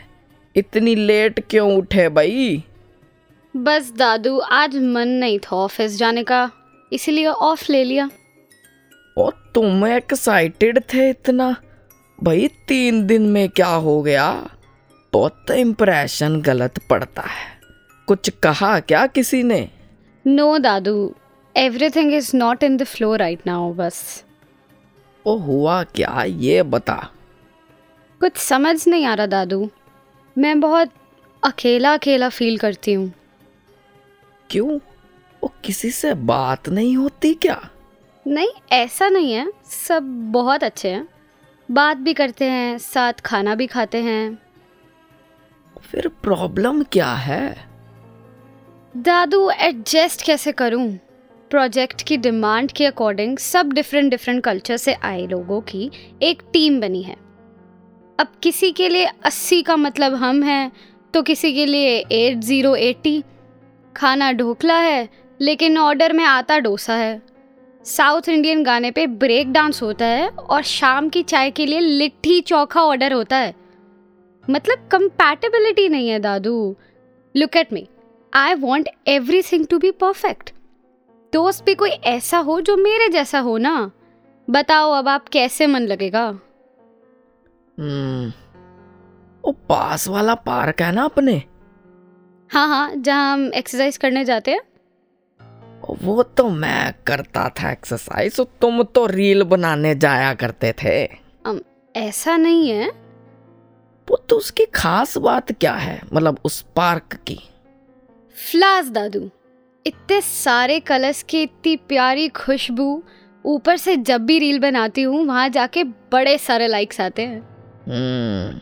इतनी लेट क्यों उठे भाई? बस दादू आज मन नहीं था ऑफ़िस जाने का। इसीलिए ऑफ़ ले लिया। ओ तुम एक्साइटेड थे इतना? भाई तीन दिन में क्या हो गया? बहुत इम्प्रेशन गलत पड़ता है। कुछ कहा क्या किसी ने? No Dadu. Everything is not in the flow right now बस। ओ हुआ क्या? ये बता। कुछ समझ नहीं आ रहा दादू। मैं बहुत अकेला अकेला फील करती हूँ। क्यों? ओ किसी से बात नहीं होती क्या? नहीं ऐसा नहीं है। सब बहुत अच्छे हैं। बात भी करते हैं साथ खाना भी खाते हैं। फिर प्रॉब्लम क्या है? दादू एडजस्ट कैसे करूँ? प्रोजेक्ट की डिमांड के अकॉर्डिंग सब डिफरेंट डिफरेंट कल्चर से आए लोगों की एक टीम बनी है। अब किसी के लिए अस्सी का मतलब हम हैं तो किसी के लिए एट ज़ीरो एटी। खाना ढोकला है लेकिन ऑर्डर में आता डोसा है। साउथ इंडियन गाने पे ब्रेक डांस होता है और शाम की चाय के लिए लिट्टी चोखा ऑर्डर होता है। मतलब कंपैटिबिलिटी नहीं है दादू। Look at me I want every thing to be perfect दोस्त भी कोई ऐसा हो जो मेरे जैसा हो ना? बताओ अब आप कैसे मन लगेगा? हम्म ओ पास वाला पार्क है ना अपने? हाँ हाँ जहाँ हम एक्सरसाइज करने जाते हैं। वो तो मैं करता था एक्सरसाइज तुम तो रील बनाने जाया करते थे। अम, ऐसा नहीं है। वो तो उसकी खास बात क्या है? मतलब उस पार्क की। फ्लास दादू इतने सारे कलर्स की इतनी प्यारी खुशबू ऊपर से जब भी रील बनाती हूँ वहाँ जाके बड़े सारे लाइक्स आते हैं। हम्म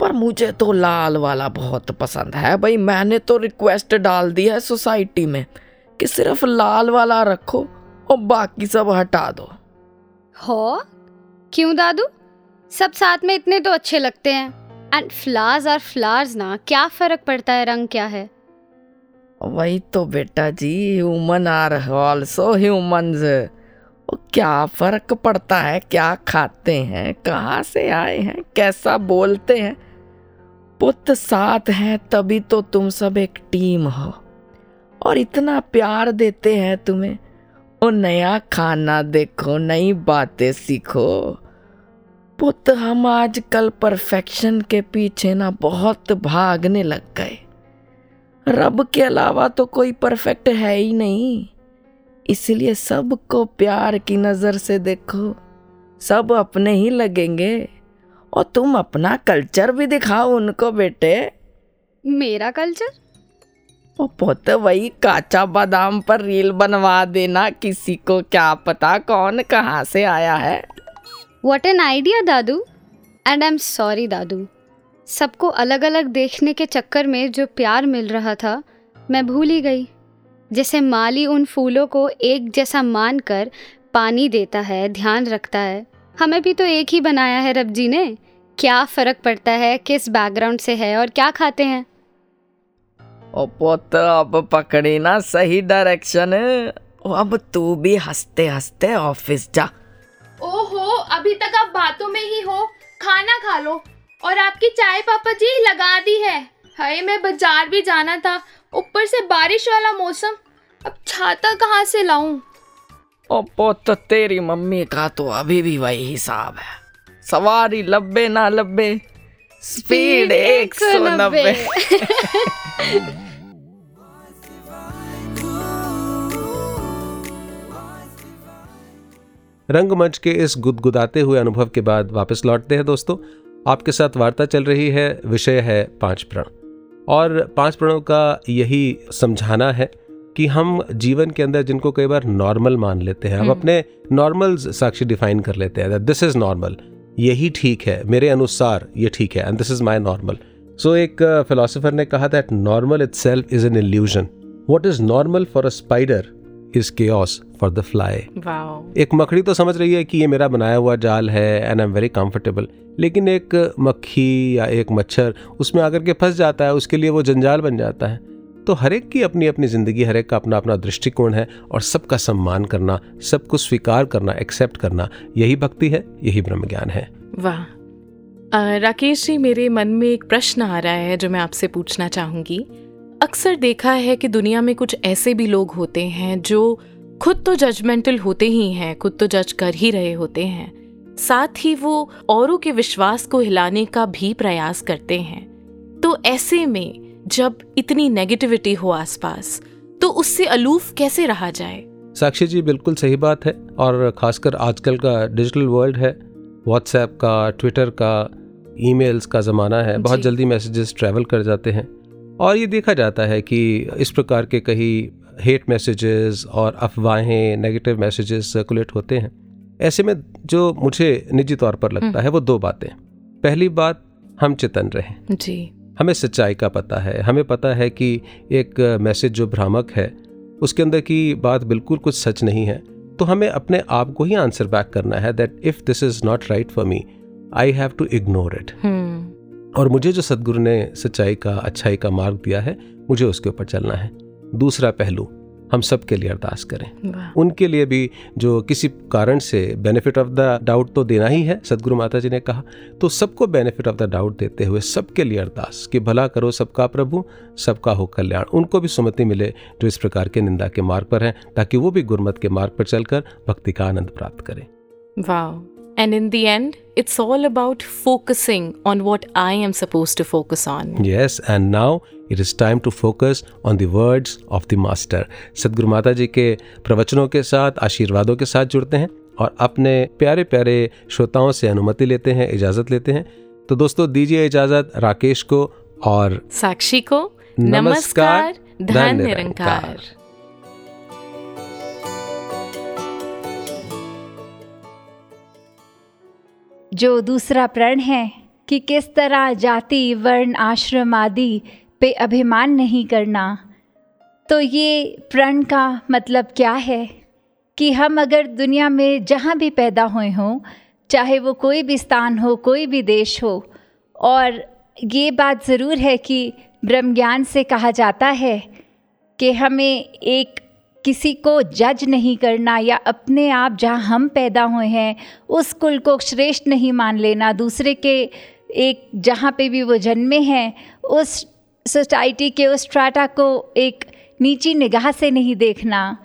पर मुझे तो लाल वाला बहुत पसंद है। भाई मैंने तो रिक्वेस्ट डाल दी है सोसाइटी में। कि सिर्फ़ लाल वाला रखो और बाकी सब हटा दो। हो? क्यों दादू? सब साथ में इतने तो अच्छे लगते हैं। एंड फ्लावर्स आर फ्लावर्स ना क्या फ़र्क पड़ता है रंग क्या है? वही तो बेटा जी ह्यूमन आर ऑल्सो ह्यूमंस क्या फ़र्क पड़ता है क्या खाते हैं कहाँ से आए हैं कैसा बोलते हैं? पुत साथ हैं तभी तो तुम सब एक टीम हो। और इतना प्यार देते हैं तुम्हें। और नया खाना देखो, नई बातें सीखो। पुत, हम आजकल परफेक्शन के पीछे ना बहुत भागने लग गए। रब के अलावा तो कोई परफेक्ट है ही नहीं। इसलिए सबको प्यार की नज़र से देखो। सब अपने ही लगेंगे। और तुम अपना कल्चर भी दिखाओ उनको बेटे। मेरा कल्चर? पुत वही काचा बादाम पर रील बनवा देना, किसी को क्या पता कौन कहाँ से आया है। वॉट एन आइडिया दादू। एंड आई एम सॉरी दादू। सबको अलग अलग देखने के चक्कर में जो प्यार मिल रहा था, मैं भूल ही गई। जैसे माली उन फूलों को एक जैसा मान कर पानी देता है, ध्यान रखता है। हमें भी तो एक ही बनाया है रब जी ने। क्या फ़र्क पड़ता है, किस बैकग्राउंड से है और क्या खाते हैं? ओ पुत अब पकड़ी ना सही डायरेक्शन अब तू भी हँसते हँसते ऑफ़िस जा ओहो अभी तक आप बातों में ही हो खाना खा लो और आपकी चाय पापा जी लगा दी है हाय मैं बाज़ार भी जाना था ऊपर से बारिश वाला मौसम अब छाता कहाँ से लाऊं ओ पोत तेरी मम्मी का तो अभी भी वही हिसाब है सवारी लब्बे ना लब्बे स्पीड एक सौ नब्बे रंगमंच के इस गुदगुदाते हुए अनुभव के बाद वापस लौटते हैं दोस्तों। आपके साथ वार्ता चल रही है विषय है पाँच प्रण। और पाँच प्रणों का यही समझाना है कि हम जीवन के अंदर जिनको कई बार नॉर्मल मान लेते हैं हम अपने नॉर्मल साक्षी डिफाइन कर लेते हैं दिस इज़ नॉर्मल यही ठीक है मेरे अनुसार ये ठीक है and this is my normal so एक फिलोसोफर ने कहा that normal itself is an illusion what is normal for a spider is chaos for the fly एक मकड़ी तो समझ रही है कि ये मेरा बनाया हुआ जाल है and I am very comfortable लेकिन एक मक्खी या एक मच्छर उसमें आकर के फंस जाता है उसके लिए वो जंजाल बन जाता है। तो हर एक की अपनी अपनी ज़िंदगी हर एक का अपना अपना दृष्टिकोण है और सबका सम्मान करना सबको स्वीकार करना एक्सेप्ट करना यही भक्ति है यही ब्रह्म ज्ञान है। वाह। राकेश जी मेरे मन में एक प्रश्न आ रहा है जो मैं आपसे पूछना चाहूँगी। अक्सर देखा है कि दुनिया में कुछ ऐसे भी लोग होते हैं जो खुद तो जजमेंटल होते ही हैं खुद तो जज कर ही रहे होते हैं। साथ ही वो औरों के विश्वास को हिलाने का भी प्रयास करते हैं। तो ऐसे में जब इतनी नेगेटिविटी हो आसपास तो उससे अलूफ कैसे रहा जाए? साक्षी जी बिल्कुल सही बात है और ख़ासकर आजकल का डिजिटल वर्ल्ड है। व्हाट्सएप का ट्विटर का ईमेल्स का ज़माना है। बहुत जल्दी मैसेजेस ट्रैवल कर जाते हैं। और ये देखा जाता है कि इस प्रकार के कहीं हेट मैसेजेस और अफवाहें नेगेटिव मैसेजेस सर्कुलेट होते हैं। ऐसे में जो मुझे निजी तौर पर लगता है वो दो बातें पहली बात हम चेतन रहें। जी। हमें सच्चाई का पता है। हमें पता है कि एक मैसेज जो भ्रामक है उसके अंदर की बात बिल्कुल कुछ सच नहीं है। तो हमें अपने आप को ही आंसर बैक करना है that if this is not right for me I have to ignore it hmm. और मुझे जो सदगुरु ने सच्चाई का अच्छाई का मार्ग दिया है मुझे उसके ऊपर चलना है। दूसरा पहलू हम सब के लिए अरदास करें। उनके लिए भी जो किसी कारण से बेनिफिट ऑफ़ द डाउट तो देना ही है सदगुरु माता जी ने कहा तो सबको बेनिफिट ऑफ़ द डाउट देते हुए सबके लिए अरदास कि भला करो सबका प्रभु सबका हो कल्याण। उनको भी सुमति मिले जो इस प्रकार के निंदा के मार्ग पर हैं ताकि वो भी गुरमत के मार्ग पर चलकर भक्ति का आनंद प्राप्त करें। Wow. And in the end, it's all about focusing on what I am supposed to focus on. Yes, and now it is time to focus on the words of the master. सदगुरु माता जी के प्रवचनों के साथ आशीर्वादों के साथ जुड़ते हैं और अपने प्यारे प्यारे श्रोताओं से अनुमति लेते हैं इजाज़त लेते हैं तो दोस्तों दीजिए इजाज़त राकेश को और साक्षी को नमस्कार, धन निरंकार। जो दूसरा प्रण है कि किस तरह जाति, वर्ण, आश्रम आदि पे अभिमान नहीं करना तो ये प्रण का मतलब क्या है? कि हम अगर दुनिया में जहाँ भी पैदा हुए हों, चाहे वो कोई भी स्थान हो, कोई भी देश हो, और ये बात ज़रूर है कि ब्रह्म ज्ञान से कहा जाता है कि हमें एक किसी को जज नहीं करना या अपने आप जहाँ हम पैदा हुए हैं, उस कुल को श्रेष्ठ नहीं मान लेना। दूसरे के एक जहाँ पे भी वो जन्मे हैं, उस सोसाइटी के उस स्ट्राटा को एक नीची निगाह से नहीं देखना।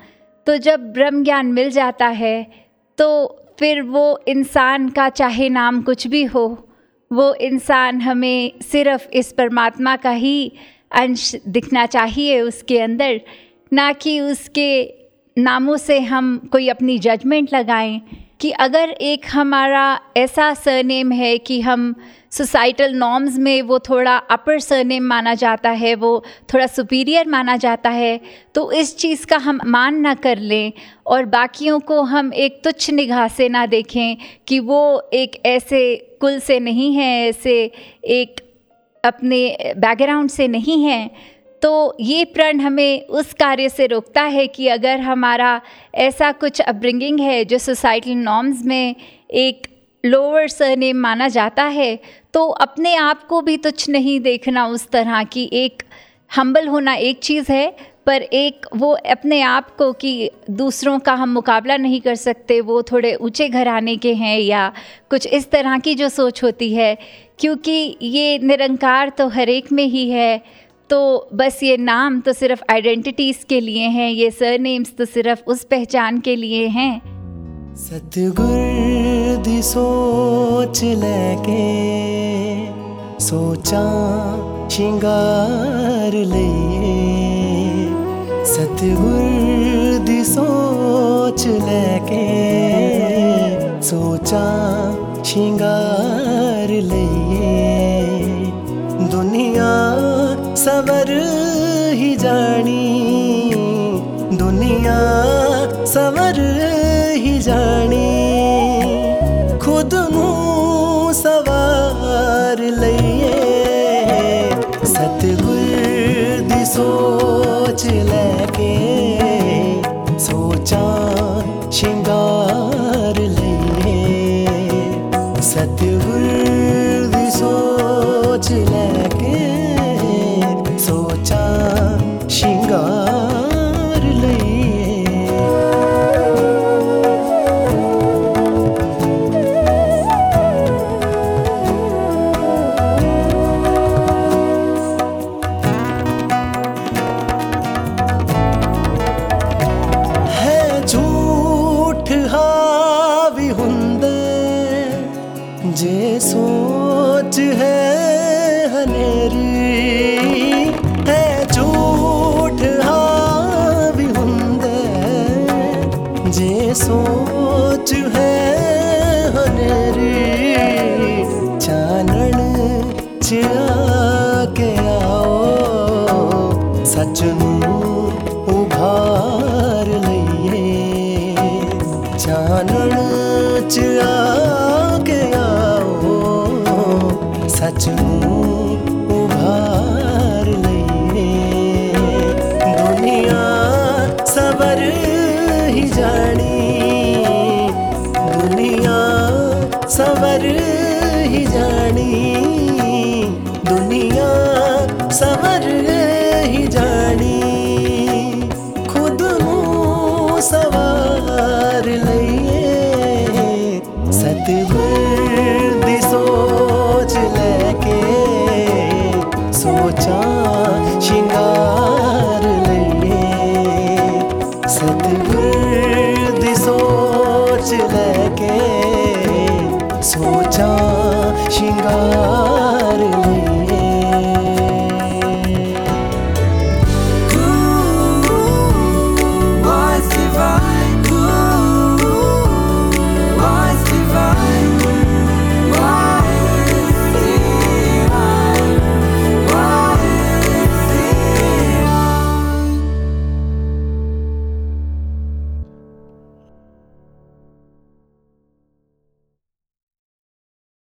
तो जब ब्रह्म ज्ञान मिल जाता है तो फिर वो इंसान का चाहे नाम कुछ भी हो, वो इंसान हमें सिर्फ़ इस परमात्मा का ही अंश दिखना चाहिए उसके अंदर। ना कि उसके नामों से हम कोई अपनी जजमेंट लगाएँ कि अगर एक हमारा ऐसा सरनेम है कि हम सोसाइटल नॉर्म्स में वो थोड़ा अपर सरनेम माना जाता है, वो थोड़ा सुपीरियर माना जाता है तो इस चीज़ का हम मान ना कर लें और बाकियों को हम एक तुच्छ निगाह से ना देखें कि वो एक ऐसे कुल से नहीं है, ऐसे एक अपने बैकग्राउंड से नहीं हैं तो ये प्रण हमें उस कार्य से रोकता है कि अगर हमारा ऐसा कुछ अपब्रिंगिंग है जो सोसाइटल नॉर्म्स में एक लोअर सरनेम माना जाता है तो अपने आप को भी तुच्छ नहीं देखना उस तरह की एक हम्बल होना एक चीज़ है, पर एक वो अपने आप को कि दूसरों का हम मुकाबला नहीं कर सकते, वो थोड़े ऊँचे घराने के हैं या कुछ इस तरह की जो सोच होती है, क्योंकि ये निरंकार तो हर एक में ही है तो बस ये नाम तो सिर्फ़ आइडेंटिटीज़ के लिए हैं, ये सरनेम्स तो सिर्फ़ उस पहचान के लिए हैं। सतगुर सोच लेके, सोचा शिंगार सोच लेके, सोचा शिंगार लिए। दुनिया सवर ही जानी दुनिया सवर ही जानी खुद मुँह सवार लइए सतगुर दी सोच लेके सोचा